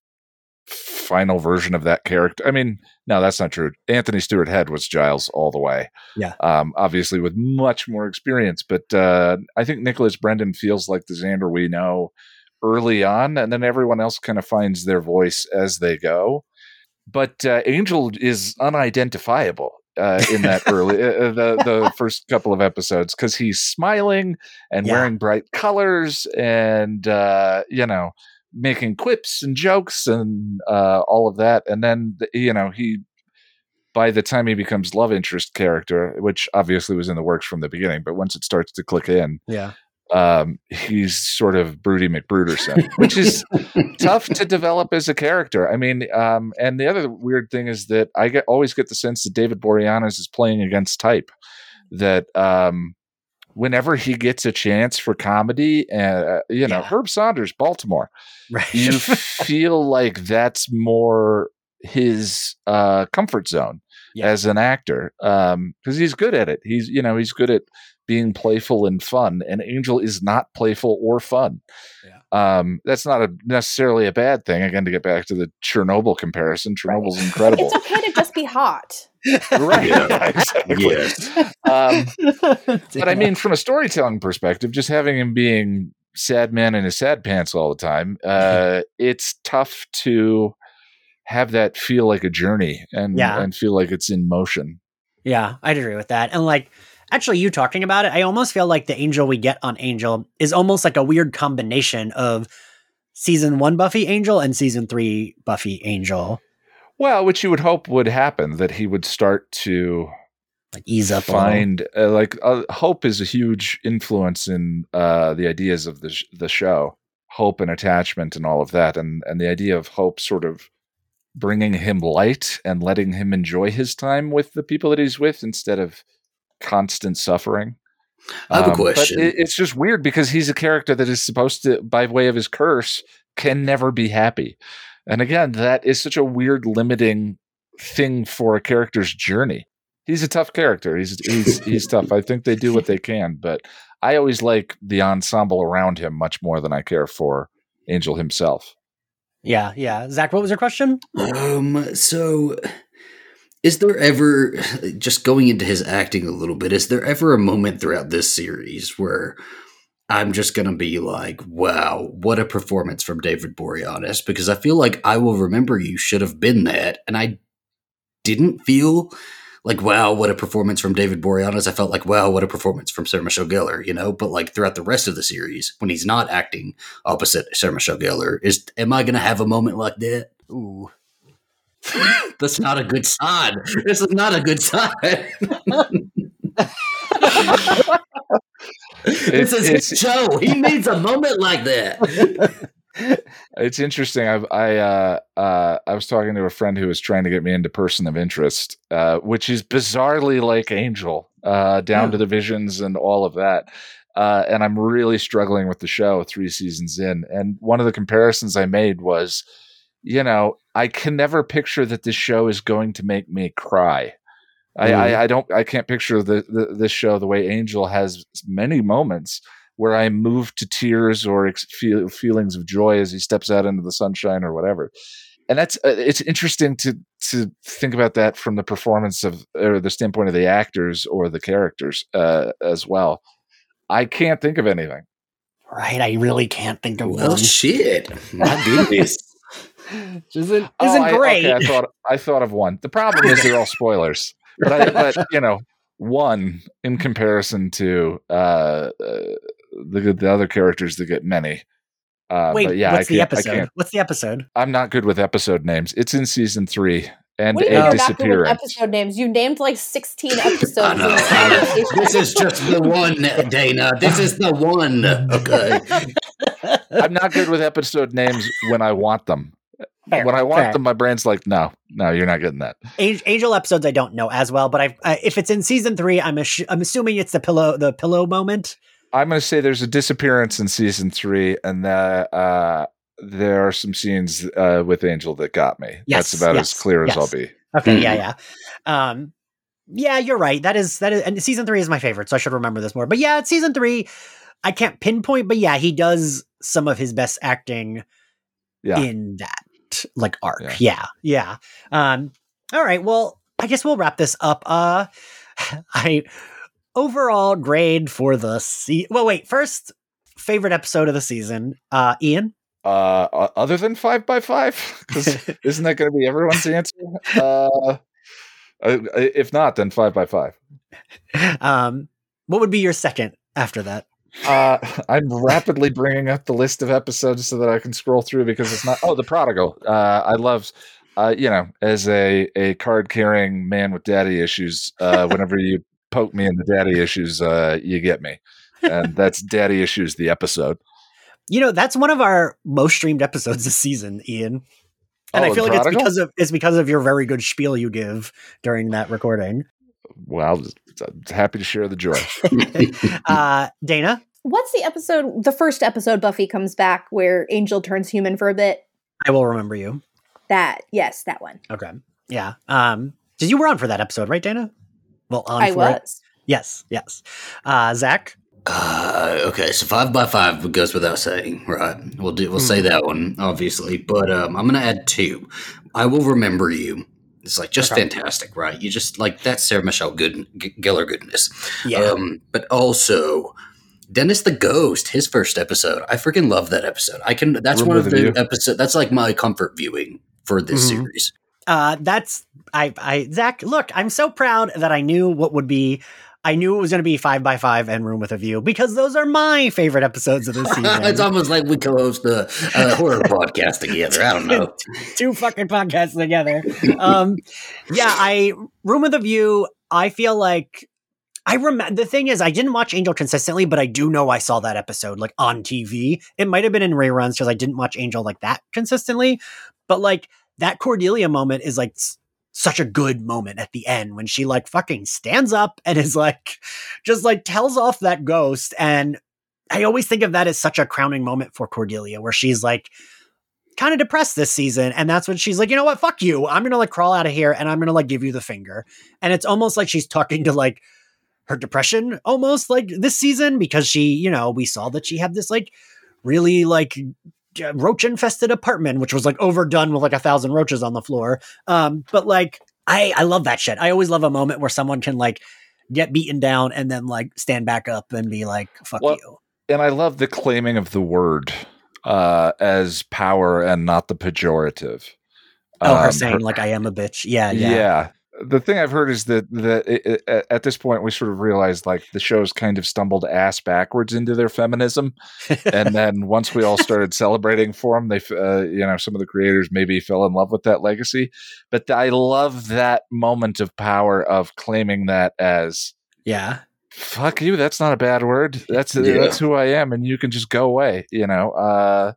final version of that character. I mean, no, that's not true. Anthony Stewart Head was Giles all the way. Yeah. Um, obviously with much more experience, but uh, I think Nicholas Brendon feels like the Xander we know early on, and then everyone else kind of finds their voice as they go. But uh, Angel is unidentifiable uh, in that early uh, the the first couple of episodes because he's smiling and Yeah. wearing bright colors and uh, you know making quips and jokes and uh, all of that, and then you know he by the time he becomes love interest character, which obviously was in the works from the beginning, but once it starts to click in, yeah, um, he's sort of Broody McBruderson, which is tough to develop as a character. I mean, um, and the other weird thing is that I get always get the sense that David Boreanaz is playing against type. That um, whenever he gets a chance for comedy, uh, you know, Yeah. Herb Saunders, Baltimore, right. you feel like that's more his uh, comfort zone Yeah. as an actor Um, because he's good at it. He's you know he's good at being playful and fun, and Angel is not playful or fun. Yeah. Um, that's not a, necessarily a bad thing. Again, to get back to the Chernobyl comparison, Chernobyl's incredible. It's okay to just be hot. right? Yeah. exactly. Yes. Um, but I mean, from a storytelling perspective, just having him being sad man in his sad pants all the time, uh, it's tough to have that feel like a journey and Yeah. and feel like it's in motion. Yeah, I'd agree with that. And like, actually, you talking about it, I almost feel like the angel we get on Angel is almost like a weird combination of season one Buffy Angel and season three Buffy Angel. Well, which you would hope would happen that he would start to Like, ease up find uh, like uh, hope is a huge influence in uh, the ideas of the sh- the show hope and attachment and all of that and and the idea of hope sort of bringing him light and letting him enjoy his time with the people that he's with instead of constant suffering I have a Um, question. but it, it's just weird because he's a character that is supposed to by way of his curse can never be happy and again that is such a weird limiting thing for a character's journey he's a tough character. He's he's he's tough. I think they do what they can, but I always like the ensemble around him much more than I care for Angel himself. Yeah, yeah. Zach, what was your question? Um, so is there ever just going into his acting a little bit, is there ever a moment throughout this series where I'm just gonna be like, wow, what a performance from David Boreanaz? Because I feel like I will remember you should have been that, and I didn't feel like, wow, what a performance from David Boreanaz. I felt like, wow, what a performance from Sarah Michelle Gellar, you know? But like throughout the rest of the series, when he's not acting opposite Sarah Michelle Gellar, is am I gonna have a moment like that? Ooh. That's not a good sign. This is not a good sign. this is his show. He needs a moment like that. It's interesting. I've, I uh, uh, I was talking to a friend who was trying to get me into Person of Interest, uh, which is bizarrely like Angel, uh, down Yeah. to the visions and all of that. Uh, and I'm really struggling with the show three seasons in. And one of the comparisons I made was, you know, I can never picture that this show is going to make me cry. I. I, I don't. I can't picture the, the this show the way Angel has many moments where I move to tears or ex- feel feelings of joy as he steps out into the sunshine or whatever. And that's uh, it's interesting to to think about that from the performance of or the standpoint of the actors or the characters uh, as well. I can't think of anything. Right, I really can't think of Well, one. shit. My goodness. Isn't Oh, isn't I- great. okay, I thought I thought of one. The problem is they're all spoilers, but I, but you know, one in comparison to uh, uh, the the other characters that get many. Uh, Wait, but yeah, what's I the episode? What's the episode? I'm not good with episode names. It's in season three, and What do you a mean you're not good with disappearance. episode names? You named like 16 episodes. I know, this I know. conversation. This is just the one, Dana. This is the one. Okay. I'm not good with episode names when I want them. Fair, when I want fair. them, my brain's like, no, no, you're not getting that. Angel episodes I don't know as well, but I've, I if it's in season three, I'm assu- I'm assuming it's the pillow the pillow moment. I'm going to say there's a disappearance in season three, and that uh, there are some scenes uh, with Angel that got me. Yes, That's about yes, as clear as. I'll be. Okay, yeah, yeah, um, yeah. You're right. That is that is and season three is my favorite, so I should remember this more. But yeah, it's season three. I can't pinpoint, but yeah, he does some of his best acting Yeah. in that like arc. Yeah. Yeah. yeah, Um, all right. Well, I guess we'll wrap this up. Uh, I overall grade for the se- well. Wait, first favorite episode of the season. Uh, Ian. Uh, other than five by five, because isn't that going to be everyone's answer? Uh, uh, if not, then five by five. um, what would be your second after that? Uh, I'm rapidly bringing up the list of episodes so that I can scroll through because it's not. Oh, the prodigal. Uh, I love, uh, you know, as a a card carrying man with daddy issues. Uh, whenever you poke me in the daddy issues, uh, you get me, and that's daddy issues. The episode. You know, that's one of our most streamed episodes this season, Ian. And Oh, I feel like it's because of it's because of your very good spiel you give during that recording. Well, I'm happy to share the joy. uh, Dana, What's the episode? The first episode, Buffy comes back where Angel turns human for a bit. I will remember you. That, yes, that one. Okay. Yeah. Um, did you were on for that episode, right, Dana? Well, on I for it. was. Yes. Yes. Uh, Zach. Uh, okay, so five by five goes without saying, right? We'll do. We'll say that one, obviously, but um, I'm gonna add two. I will remember you. It's like just Okay. fantastic, right? You just like that Sarah Michelle Good G- Gellar goodness. Yeah. Um, but also Dennis the Ghost, his first episode. I freaking love that episode. I can. That's Room one of with a the View. episodes. That's like my comfort viewing for this Mhm. series. Uh, that's I, I Zach. Look, I'm so proud that I knew what would be. I knew it was going to be five by five and Room with a View because those are my favorite episodes of this season. it's almost like we co-host a, a horror podcast together. I don't know. two fucking podcasts together. Um, yeah, I Room with a View. I feel like I remember. The thing is, I didn't watch Angel consistently, but I do know I saw that episode like on TV. It might have been in reruns because I didn't watch Angel like that consistently. But like that Cordelia moment is like such a good moment at the end when she like fucking stands up and is like just like tells off that ghost. And I always think of that as such a crowning moment for Cordelia where she's like kind of depressed this season. And that's when she's like you know what? Fuck you. I'm gonna like crawl out of here and i'm gonna like give you the finger. And it's almost like she's talking to like her depression almost like this season because she you know we saw that she had this like really like roach infested apartment which was like overdone with like a thousand roaches on the floor. Um but like i i love that shit. I always love a moment where someone can like get beaten down and then like stand back up and be like fuck Well, you. and I love the claiming of the word uh, as power and not the pejorative. oh her Um, saying like i am a bitch. Yeah yeah. yeah The thing I've heard is that that it, it- at- at this point we sort of realized like the show's kind of stumbled ass backwards into their feminism, and then once we all started celebrating for them, they f- uh, you know some of the creators maybe fell in love with that legacy. But I love that moment of power of claiming that as yeah. Fuck you that's not a bad word. That's Yeah. that's who i am and you can just go away you know? Uh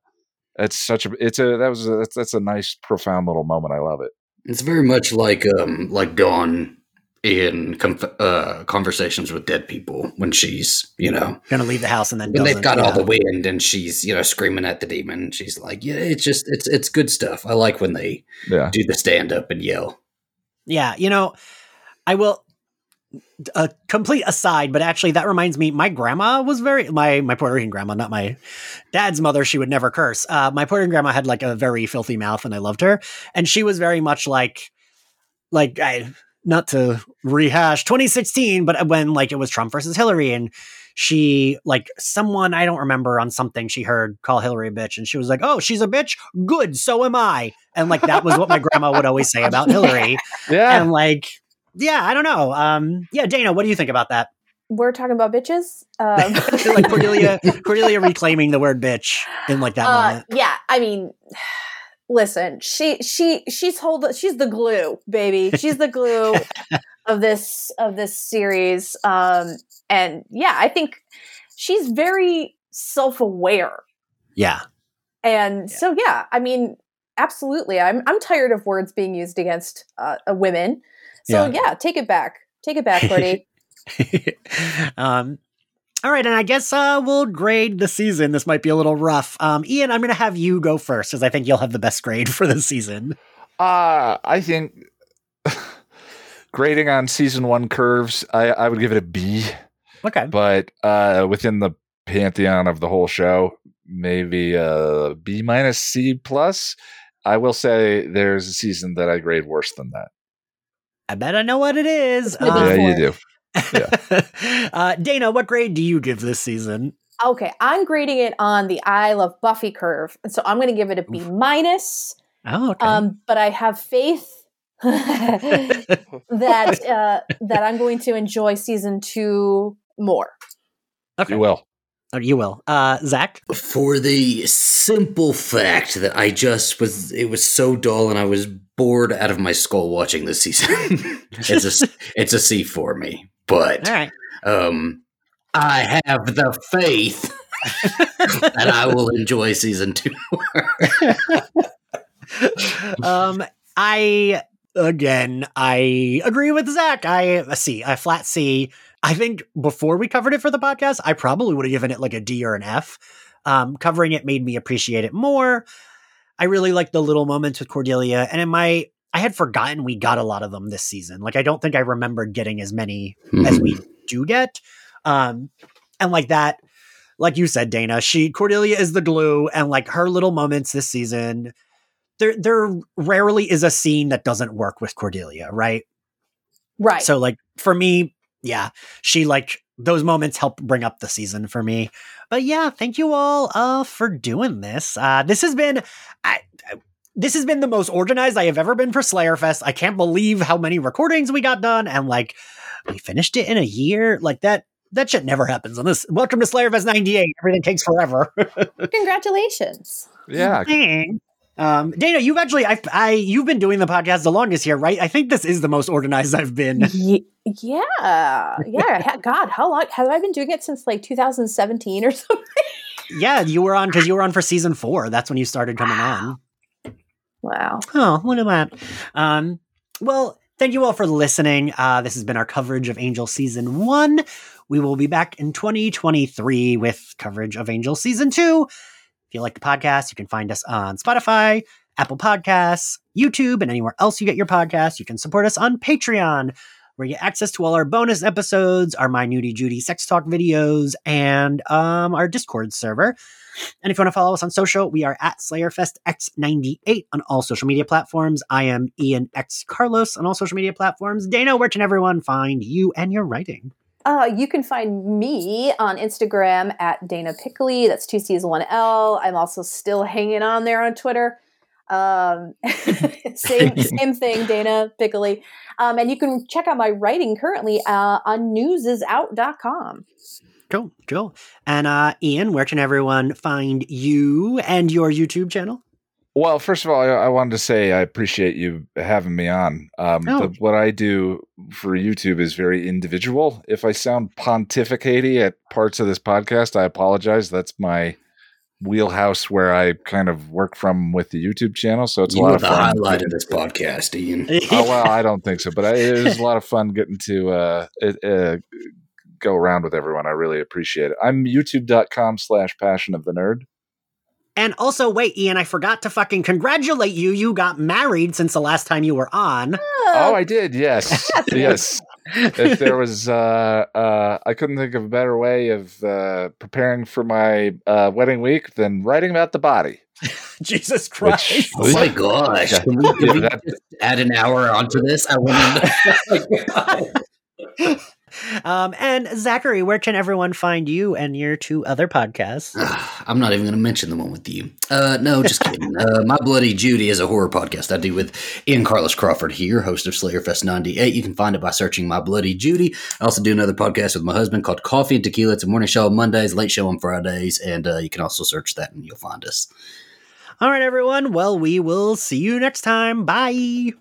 it's such a it's a that was a, that's, that's a nice profound little moment. I love it It's very much like um like Dawn in conf- uh, conversations with dead people when she's you know gonna leave the house and then when they've doesn't, got all the wind and she's you know screaming at the demon. She's like, yeah, it's just it's it's good stuff. I like when they yeah do the stand up and yell. Yeah, you know, I will. A complete aside, but actually, that reminds me. My grandma was very my my Puerto Rican grandma, not my dad's mother. She would never curse. Uh, my Puerto Rican grandma had like a very filthy mouth, and I loved her. And she was very much like, like I not to rehash 2016, but when like it was Trump versus Hillary, and she like someone I don't remember on something she heard call Hillary a bitch, and she was like, "Oh, she's a bitch. Good, so am I." And like that was what my grandma would always say about Hillary yeah and like yeah i don't know um yeah dana what do you think about that We're talking about bitches. Um, like cordelia cordelia reclaiming the word bitch in like that uh, moment yeah, I mean, listen, she she she's hold she's the glue, baby. She's the glue of this of this series. Um, and yeah, I think she's very self aware, yeah and so yeah, I mean, absolutely. I'm I'm tired of words being used against uh, women. So Yeah. yeah. take it back, take it back, Cordy. um all right and i guess uh we'll grade the season. This might be a little rough. Um ian i'm gonna have you go first because i think you'll have the best grade for the season. Uh i think grading on season one curves i i would give it a b. Okay. But uh within the pantheon of the whole show maybe a b minus c plus. I will say there's a season that i grade worse than that i bet i know what it is. It's yeah you four. do. Uh dana what grade do you give this season? Okay, I'm grading it on the I love Buffy curve, and so I'm going to give it a B minus. oh okay. Um, but I have faith that uh, that I'm going to enjoy season two more. okay. You will Oh, you will uh zach For the simple fact that I just was, it was so dull and I was bored out of my skull watching this season. it's a, it's a C for me, but right um, I have the faith that I will enjoy season two. um, I again, I agree with Zach. I a C, a flat C. I think before we covered it for the podcast, I probably would have given it like a D or an F. Um, covering it made me appreciate it more. I really like the little moments with Cordelia, and in my, I had forgotten we got a lot of them this season. Like I don't think I remembered getting as many as we do get. Um, and like that, like you said, Dana, she Cordelia is the glue, and like her little moments this season, there there rarely is a scene that doesn't work with Cordelia, right? Right. So like for me, yeah, she like those moments help bring up the season for me. But yeah, thank you all uh for doing this. Uh this has been I, I- this has been the most organized I have ever been for Slayerfest. I can't believe how many recordings we got done and like we finished it in a year. Like that that shit never happens on this. Welcome to Slayerfest 98. Everything takes forever. Congratulations. Yeah, Um, Dana, you've actually, I, I, you've been doing the podcast the longest here, right? I think this is the most organized I've been. Ye- yeah. Yeah. God, how long have I been doing it since like 2017 or something? Yeah, you were on because you were on for season four. That's when you started coming on. Wow. Oh, look at that. Um, well, thank you all for listening. Uh, this has been our coverage of Angel season one. We will be back in 2023 with coverage of Angel season two. If you like the podcast, you can find us on Spotify, Apple Podcasts, YouTube, and anywhere else you get your podcasts. You can support us on Patreon, where you get access to all our bonus episodes, our My Nudie Judy sex talk videos, and um, our Discord server. And if you want to follow us on social, we are at SlayerFestX98 on all social media platforms. I am Ian X Carlos on all social media platforms. Dana, where can everyone find you and your writing? Uh, you can find me on Instagram at Dana Piccoli. That's two C's, one L. I'm also still hanging on there on Twitter. Um, same same thing, Dana Piccoli. Um, and you can check out my writing currently uh, on newsisout.com. Cool, cool. And uh, Ian, where can everyone find you and your YouTube channel? Well, first of all, I, I wanted to say I appreciate you having me on. Um, Oh. the, what I do for YouTube is very individual. If I sound pontificaty at parts of this podcast, I apologize. That's my wheelhouse where I kind of work from with the YouTube channel. So it's you a lot of the fun. highlight of this podcast, Ian. oh well, I don't think so, but I, it was a lot of fun getting to uh, it, uh, go around with everyone. I really appreciate it. I'm youtube.com slash passion of the nerd. And also, wait, Ian, I forgot to fucking congratulate you. You got married since the last time you were on. Oh, I did. Yes, yes. if there was, uh, uh, I couldn't think of a better way of uh, preparing for my uh, wedding week than writing about the body. Jesus Christ. Oh my gosh! Can we, can we just add an hour onto this? I want to. Um, and Zachary, where can everyone find you and your two other podcasts? I'm not even going to mention the one with you. Uh, no, just kidding. Uh, My Bloody Judy is a horror podcast I do with Ian Carlos Crawford here, host of Slayerfest 98. You can find it by searching My Bloody Judy. I also do another podcast with my husband called Coffee and Tequila. It's a morning show on Mondays, late show on Fridays, and uh, you can also search that and you'll find us. All right, everyone. Well, we will see you next time. Bye.